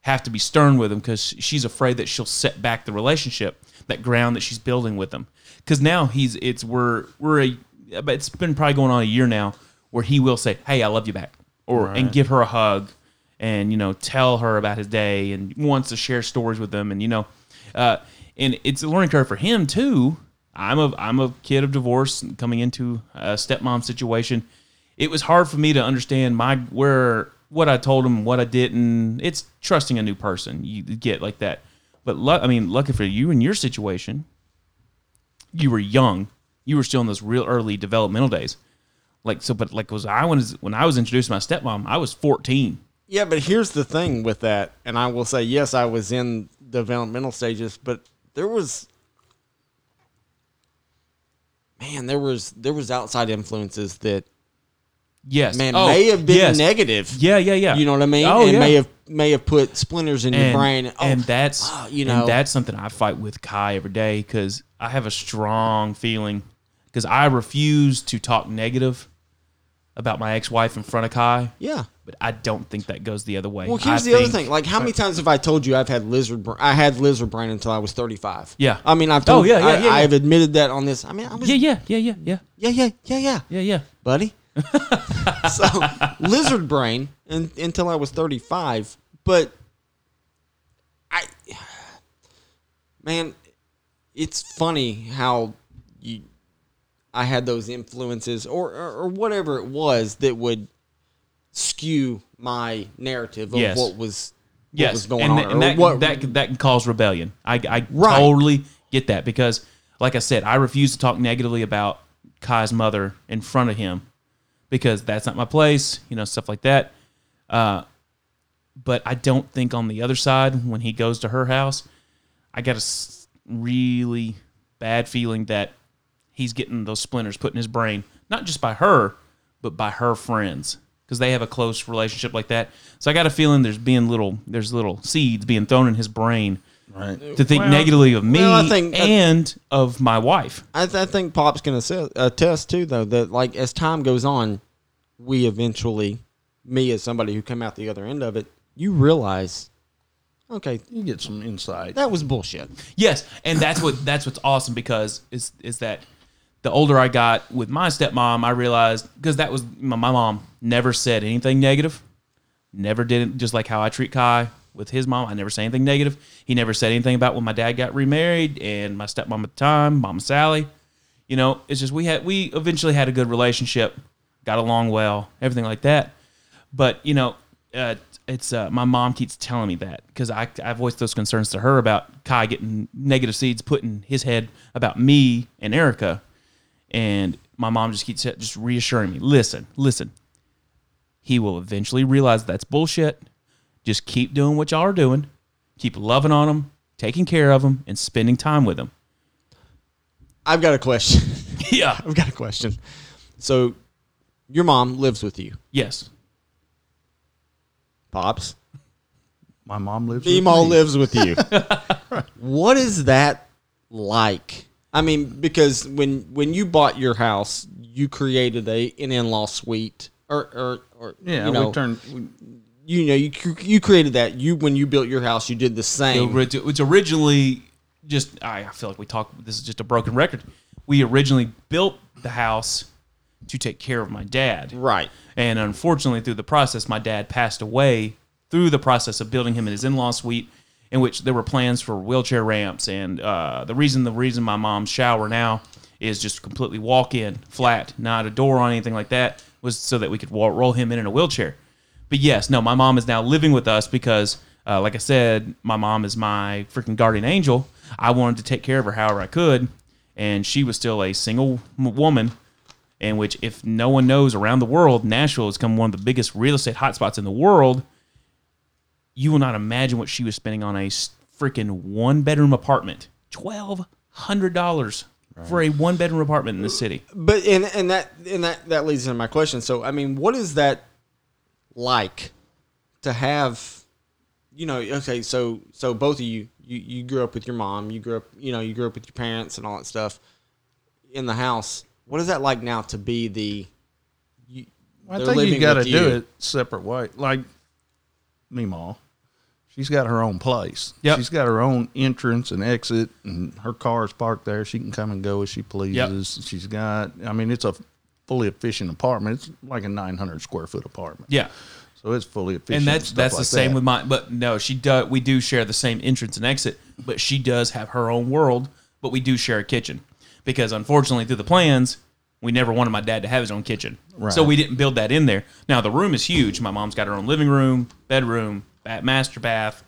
have to be stern with him because she's afraid that she'll set back the relationship, that ground that she's building with him. Because now he's it's we're we're a it's been probably going on a year now where he will say, "Hey, I love you back," or and give her a hug, and you know tell her about his day and wants to share stories with them, and you know, uh, and it's a learning curve for him too. I'm a I'm a kid of divorce coming into a stepmom situation. It was hard for me to understand my where what I told him, what I didn't. It's trusting a new person. You get like that. But lu- I mean, lucky for you in your situation, you were young. You were still in those real early developmental days. Like so, but like was I was when I was introduced to my stepmom, I was 14. Yeah, but here's the thing with that, and I will say, yes, I was in developmental stages, but there was, man, there was there was outside influences that Yes, man Oh, may have been yes. negative. Yeah, yeah, yeah. You know what I mean? Oh, and yeah. may have may have put splinters in your brain. Oh, and that's ah, you and know. that's something I fight with Kai every day because I have a strong feeling because I refuse to talk negative about my ex-wife in front of Kai, yeah. but I don't think that goes the other way. Well, here's I the other thing. Like, how many times have I told you I've had lizard? Br- I had lizard brain until I was 35. Yeah. I mean, I've Oh, yeah, yeah, I, yeah, yeah. I've admitted that on this. I mean, I was. Yeah, yeah, yeah, yeah, yeah, yeah, yeah, yeah, yeah. yeah, yeah. buddy. so lizard brain and, until I was 35. But I, man, it's funny how you, I had those influences or, or, or whatever it was that would skew my narrative of Yes. what was what Yes, was going and, on. or and that, what, that that can cause rebellion. I, I Right. totally get that because, like I said, I refuse to talk negatively about Kai's mother in front of him because that's not my place. You know, stuff like that. Uh, but I don't think on the other side when he goes to her house, I got a s- really bad feeling that he's getting those splinters put in his brain, not just by her, but by her friends because they have a close relationship like that. So I got a feeling there's being little there's little seeds being thrown in his brain Right. to think Well- negatively of me well, I think that- and of my wife. I, th- I think Pop's going to attest uh, too, though, that like as time goes on, we eventually, me as somebody who came out the other end of it, you realize, okay, You get some insight. that was bullshit. Yes, and that's what that's what's awesome because is is that the older I got with my stepmom, I realized because that was my, my mom never said anything negative, never did it just like how I treat Kai with his mom. I never say anything negative. He never said anything about when my dad got remarried and my stepmom at the time, Mama Sally. You know, it's just we had we eventually had a good relationship, got along well, everything like that. But you know, uh, it's uh, my mom keeps telling me that because I I voiced those concerns to her about Kai getting negative seeds put in his head about me and Erica, and my mom just keeps just reassuring me, listen, listen. He will eventually realize that's bullshit. Just keep doing what y'all are doing. Keep loving on him, taking care of him, and spending time with him. I've got a question. yeah. I've got a question. So, your mom lives with you, Yes. Pops. My mom lives. with Email me. lives with you. what is that like? I mean, because when when you bought your house, you created a an in law suite, or or, or Yeah, you know, we turned. We, you know, you you created that. You when you built your house, you did the same. It's originally just. I feel like we talk. This is just a broken record. We originally built the house to take care of my dad, Right. and unfortunately, through the process, my dad passed away through the process of building him in his in-law suite, in which there were plans for wheelchair ramps. And uh, the reason the reason my mom's shower now is just completely walk-in, flat, not a door on anything like that, was so that we could wa- roll him in in a wheelchair. But yes, no, my mom is now living with us because, uh, like I said, my mom is my freaking guardian angel. I wanted to take care of her however I could, and she was still a single woman in which if no one knows around the world, Nashville has become one of the biggest real estate hotspots in the world. You will not imagine what she was spending on a freaking one bedroom apartment. Twelve hundred dollars for a one bedroom apartment in the city. But and and that and that that leads into my question. So I mean, what is that like to have you know, okay, so so both of you, you you grew up with your mom, you grew up, you know, you grew up with your parents and all that stuff in the house. What is that like now to be the? You, I think you got to do it separate way. Like Meemaw, she's got her own place. Yep. She's got her own entrance and exit, and her car's parked there. She can come and go as she pleases. She's got. I mean, it's a fully efficient apartment. It's like a 900 square foot apartment. Yeah. So it's fully efficient. and that's stuff that's the same that. with mine. But no, she does. We do share the same entrance and exit, but she does have her own world. But we do share a kitchen because unfortunately, through the plans, we never wanted my dad to have his own kitchen, Right. so we didn't build that in there. Now the room is huge. My mom's got her own living room, bedroom, master bath.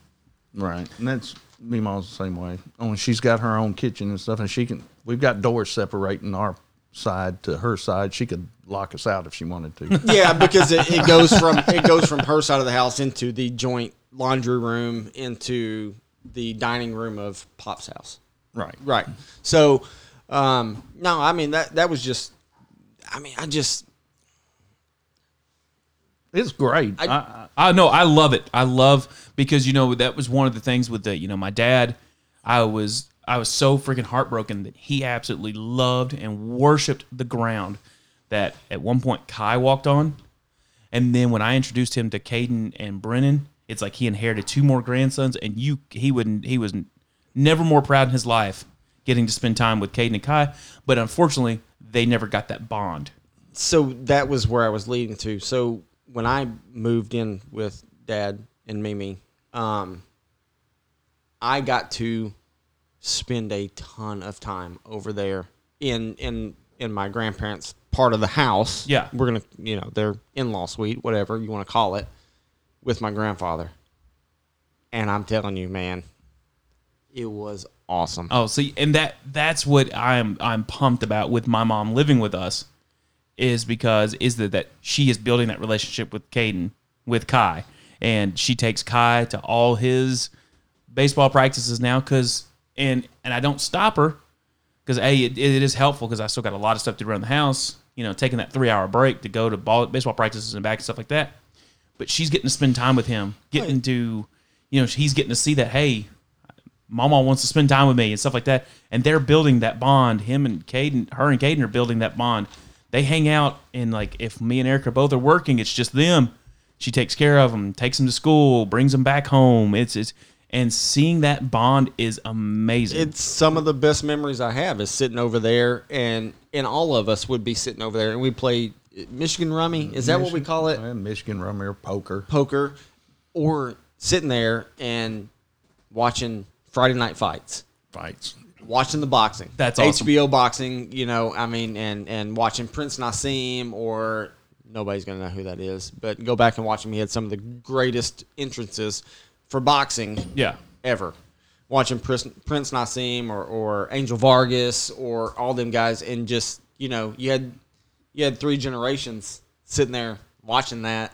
Right, and that's me mom's the same way. Only she's got her own kitchen and stuff, and she can. We've got doors separating our side to her side. She could lock us out if she wanted to. Yeah, because it, it goes from it goes from her side of the house into the joint laundry room into the dining room of Pop's house. right. Right. So, um, no, I mean that that was just. I mean, I just It's great. I- I, I know I love it. I love because you know that was one of the things with the you know my dad. I was I was so freaking heartbroken that he absolutely loved and worshipped the ground that at one point Kai walked on, and then when I introduced him to Caden and Brennan, it's like he inherited two more grandsons, and you he wouldn't he was never more proud in his life getting to spend time with Caden and Kai, but unfortunately they never got that bond. so that was where I was leading to. So when I moved in with Dad and Mimi, um, I got to spend a ton of time over there in in in my grandparents' part of the house. Yeah. we're gonna you know their in law suite, whatever you want to call it, with my grandfather. And I'm telling you, man, it was awesome. Oh, see, and that that's what I'm I'm pumped about with my mom living with us, is because is that that she is building that relationship with Caden with Kai, and she takes Kai to all his baseball practices now, cause and and I don't stop her, because a it, it is helpful because I still got a lot of stuff to do around the house, you know, taking that three hour break to go to ball baseball practices and back and stuff like that, but she's getting to spend time with him, getting to, you know, he's getting to see that hey, Mama wants to spend time with me and stuff like that. And they're building that bond. Him and Caden, her and Caden are building that bond. They hang out and like if me and Erica both are working, it's just them. She takes care of them, takes them to school, brings them back home. It's it's and seeing that bond is amazing. it's some of the best memories I have is sitting over there, and and all of us would be sitting over there, and we play uh, Michigan Rummy. Is that what we call it? Uh, Michigan Rummy or poker. Poker, or sitting there and watching Friday night fights, fights. Watching the boxing. That's awesome. HBO boxing. You know, I mean, and and watching Prince Naseem or. Nobody's gonna know who that is, but go back and watch him. He had some of the greatest entrances for boxing yeah. ever. Watching Prince, Prince Naseem or, or Angel Vargas or all them guys, and just you know, you had you had three generations sitting there watching that.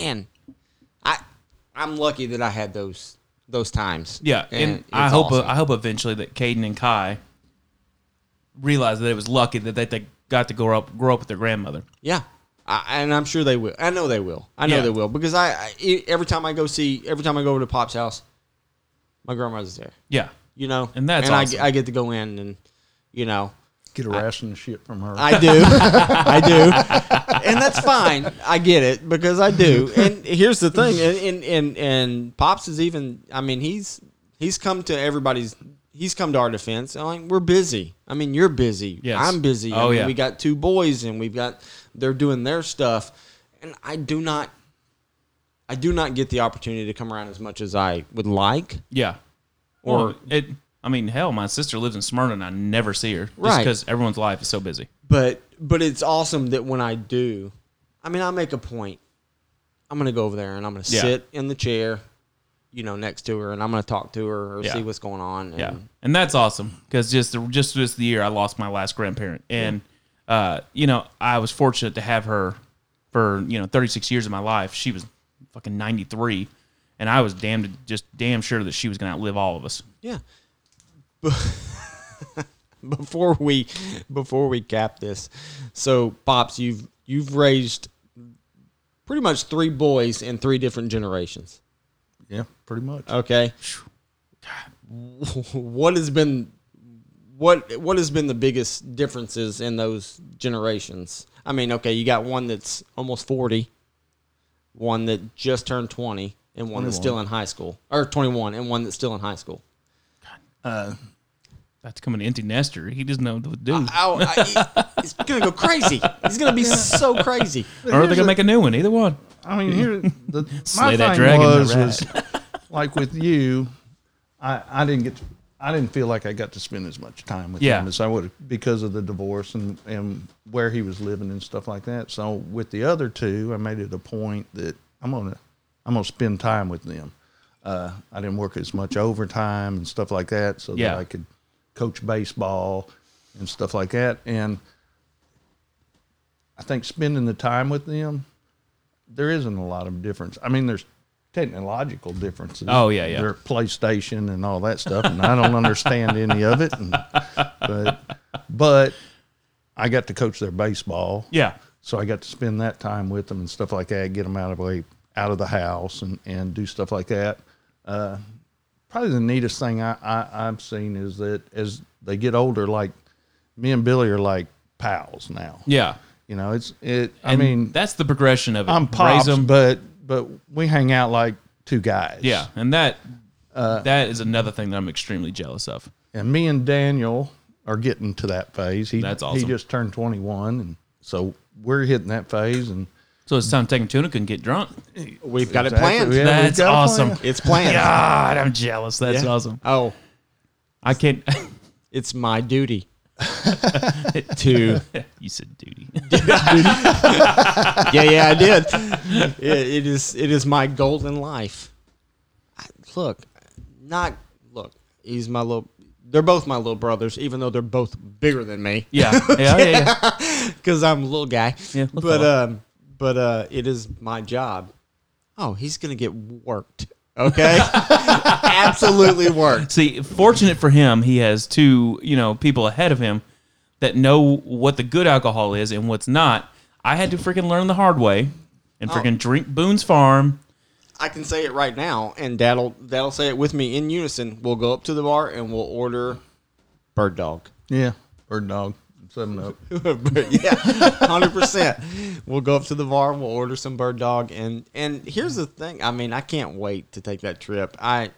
Man, I I'm lucky that I had those those times. Yeah. And, it's I hope awesome. I hope eventually that Caden and Kai realize that it was lucky that they, they got to grow up grow up with their grandmother. yeah. I, and I'm sure they will. I know they will. I know Yeah. they will because I, I e- every time I go see every time I go over to Pop's house, my grandmother's there. Yeah. You know, And that's and I- awesome. I, get to go in and you know Get a ration of shit from her. I do. I do. And that's fine. I get it because I do. And here's the thing. And, and, and, and Pops is even, I mean, he's, he's come to everybody's, he's come to our defense. I'm like, we're busy. I mean, you're busy. Yes. I'm busy. I Oh, mean, yeah. We got two boys and we've got, they're doing their stuff. And I do not, I do not get the opportunity to come around as much as I would like. Yeah. Or- Or it. I mean, hell, my sister lives in Smyrna, and I never see her just Right. because everyone's life is so busy. But but it's awesome that when I do, I mean, I make a point. I'm gonna go over there and I'm gonna Yeah. sit in the chair, you know, next to her, and I'm gonna talk to her or Yeah. see what's going on. And Yeah, and that's awesome because just just this year I lost my last grandparent, and uh, you know I was fortunate to have her for you know 36 years of my life. She was fucking 93, and I was damn just damn sure that she was gonna outlive all of us. yeah. before we before we cap this, so pops, you've you've raised pretty much three boys in three different generations. Yeah, pretty much. Okay. What has been what what has been the biggest differences in those generations? I mean, okay, you got one that's almost 40, one that just turned 20, and one that's still in high school. Or 21 and one that's still in high school. Uh, That's coming empty nester. He doesn't know what to do. Oh, I, he's going to go crazy. He's going to be so crazy. or they're they gonna make a new one? Either one. I mean, here the Slay my that thing dragon, was, all was like with you, I I didn't get to, I didn't feel like I got to spend as much time with Yeah. him as I would have because of the divorce and and where he was living and stuff like that. So with the other two, I made it a point that I'm gonna I'm gonna spend time with them. Uh, I didn't work as much overtime and stuff like that, so Yeah. that I could coach baseball and stuff like that. And I think spending the time with them, there isn't a lot of difference. I mean, there's technological differences. Oh, yeah, yeah. Their PlayStation and all that stuff, and I don't understand any of it. And, but but I got to coach their baseball, Yeah. so I got to spend that time with them and stuff like that. Get them out of way, out of the house, and and do stuff like that. Uh, probably the neatest thing I, I I've seen is that as they get older, like me and Billy are like pals now. Yeah. You know, it's it. I And mean, that's the progression of it. I'm Raise pops, 'em- but but we hang out like two guys. yeah, and that Uh, that is another thing that I'm extremely jealous of. and me and Daniel are getting to that phase. He That's awesome. He just turned 21, and so we're hitting that phase. And So it's time taking Tuna and get drunk. We've got Exactly, it planned. yeah. we've That's got a awesome. plan. It's planned. God, I'm jealous. That's Yeah. awesome. Oh, I can't. it's my duty to you said duty. yeah, yeah, I did. It, it is it is my golden life. I, look, not look. He's my little. They're both my little brothers, even though they're both bigger than me. Yeah, yeah, yeah. yeah. because I'm a little guy. Yeah, little but fella. um, but uh, it is my job. Oh, he's gonna get worked. Okay, absolutely worked. See, fortunate for him, he has two, you know, people ahead of him that know what the good alcohol is and what's not. I had to freaking learn the hard way and freaking drink Boone's Farm. I can say it right now, and Dad'll Dad'll say it with me in unison. We'll go up to the bar and we'll order bird dog. yeah, bird dog, seven up. yeah, hundred percent. We'll go up to the bar. We'll order some bird dog, and and here's the thing. I mean, I can't wait to take that trip. I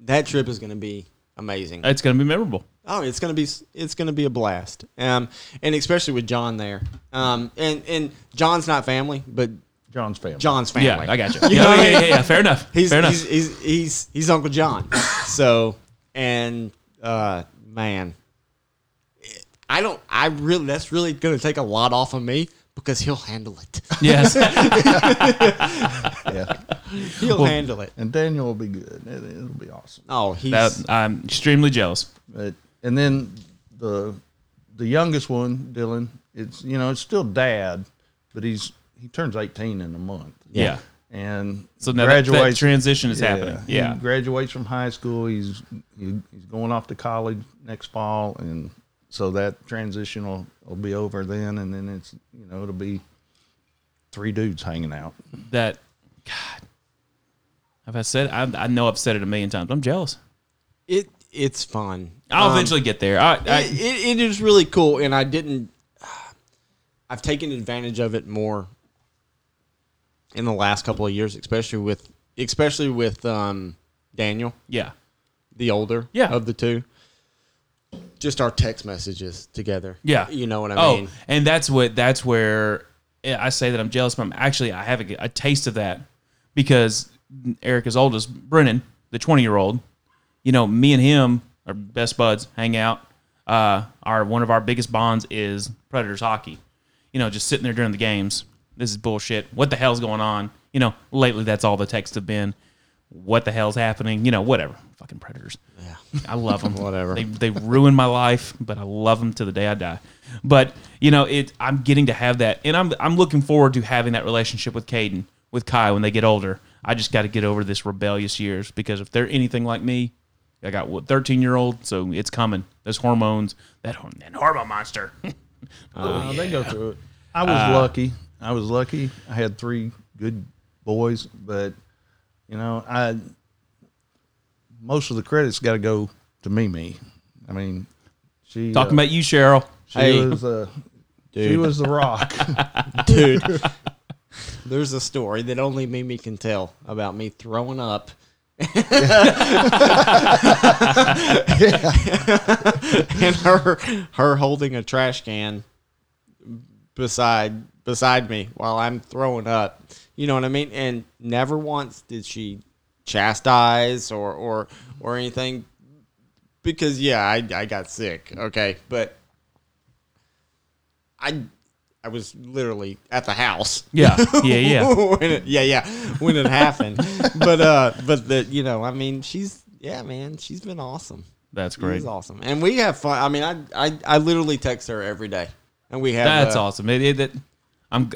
that trip is going to be amazing. It's going to be memorable. Oh, it's gonna be it's gonna be a blast. Um, and especially with John there. Um, and and John's not family, but John's family. John's family. Yeah, I got you. You yeah, know what I yeah, yeah, yeah, Fair enough. He's Fair enough. he's, he's he's he's Uncle John. So and uh, man, I don't. I really. That's really gonna take a lot off of me because he'll handle it. yes. Yeah, he'll handle it. and Daniel will be good. It, it'll be awesome. Oh, he's That, I'm extremely jealous. But and then the the youngest one, Dylan, it's you know it's still dad, but he's he turns 18 in a month. Yeah. and So now that, that transition is happening. he Yeah. graduates from high school. He's he, he's going off to college next fall, and so that transition will, will be over then, and then it's you know it'll be three dudes hanging out. That, God. Have I said? I, I know I've said it a million times. I'm jealous. it. It's fun. I'll Um, eventually get there. I, I, it, it, it is really cool, and I didn't. I've taken advantage of it more in the last couple of years, especially with especially with um, Daniel, yeah. the older Yeah. of the two. Just our text messages together. Yeah. you know what I oh, mean. and that's what that's where I say that I'm jealous. But I'm actually I have a, a taste of that because Erica's oldest, Brennan, the 20 year old. You know, me and him are best buds. Hang out. Uh, our one of our biggest bonds is Predators hockey. You know, just sitting there during the games. This is bullshit. What the hell's going on? You know, lately that's all the texts have been. What the hell's happening? You know, whatever. Fucking Predators. Yeah. I love them. Whatever. They they ruined my life, but I love them to the day I die. But you know, it I'm getting to have that, and I'm I'm looking forward to having that relationship with Caden, with Kai when they get older. I just got to get over this rebellious years because if they're anything like me, I got what 13 year old, so it's coming. Those hormones, that, hor- that hormone monster. Uh, They go through it. I was Uh, lucky. I was lucky. I had three good boys, but you know, I most of the credit's got to go to Mimi. I mean, she Talking uh, about you, Cheryl. she Hey. was uh, she was the rock. dude. There's a story that only Mimi can tell about me throwing up. and her her holding a trash can beside beside me while I'm throwing up. You know what I mean? And never once did she chastise or or or anything because yeah, I I got sick, okay? But I I was literally at the house. Yeah, yeah, yeah. when it, yeah, yeah, when it happened. but uh, but the you know, I mean, she's yeah, man, she's been awesome. That's great. She's awesome, and we have fun. I mean, I I, I literally text her every day, and we have. That's uh, awesome. It, it, it, I'm.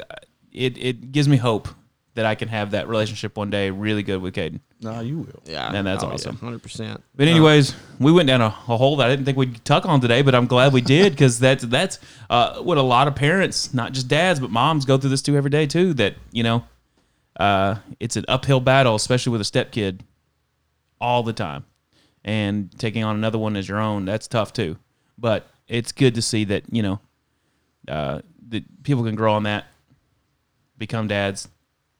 It it gives me hope that I can have that relationship one day really good with Caden. no, you will. Yeah, Man, that's awesome. Hundred percent. But anyways, we went down a, a hole that I didn't think we'd tuck on today, but I'm glad we did because that's that's uh, what a lot of parents, not just dads but moms, go through this too every day too. That you know, uh, it's an uphill battle, especially with a step kid, all the time, and taking on another one as your own. That's tough too. But it's good to see that you know uh, that people can grow on that, become dads,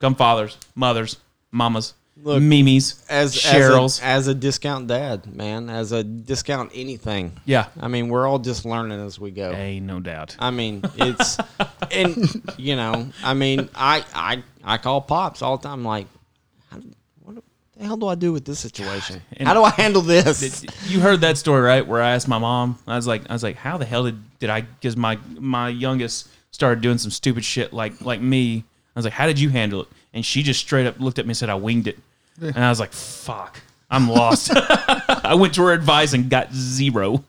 become fathers, mothers, mamas, Look, Mimi's, As Cheryl's. as a, as a discount dad, man, as a discount anything. yeah, I mean, we're all just learning as we go. Hey, no doubt. I mean, it's and you know, I mean, I I I call pops all the time. Like, how, what the hell do I do with this situation? And- How do I handle this? you heard that story, right? Where I asked my mom, I was like, I was like, how the hell did did I? Because my my youngest started doing some stupid shit like like me. I was like, how did you handle it? And she just straight up looked at me and said, I winged it. And I was like, fuck, I'm lost. I went to her advice and got zero.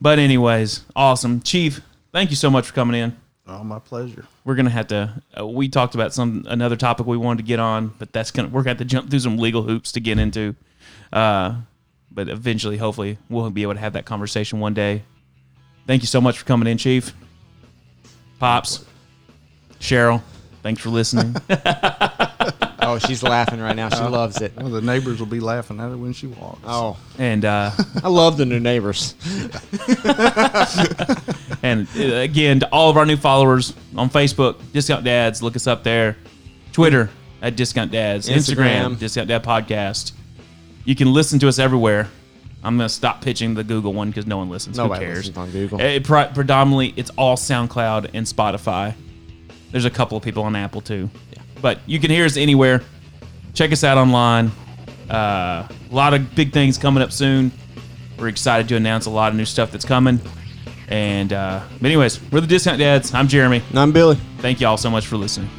But anyways, awesome, Chief. Thank you so much for coming in. Oh, my pleasure. We're gonna have to. Uh, we talked about some another topic we wanted to get on, but that's gonna we're gonna have to jump through some legal hoops to get into. Uh, but eventually, hopefully, we'll be able to have that conversation one day. Thank you so much for coming in, Chief. Pops, Cheryl, thanks for listening. oh, she's laughing right now. She loves it. Well, the neighbors will be laughing at her when she walks. Oh, and uh, I love the new neighbors. and uh, again, to all of our new followers on Facebook, Discount Dads, look us up there. Twitter at Discount Dads, Instagram, Instagram. Discount Dad Podcast. You can listen to us everywhere. I'm gonna stop pitching the Google one because no one listens. Nobody Who cares? listens on Google. It, pre- predominantly, it's all SoundCloud and Spotify. There's a couple of people on Apple too, but you can hear us anywhere. Check us out online. Uh, a lot of big things coming up soon. We're excited to announce a lot of new stuff that's coming. And uh, but anyways, we're the Discount Dads. I'm Jeremy. And I'm Billy. Thank you all so much for listening.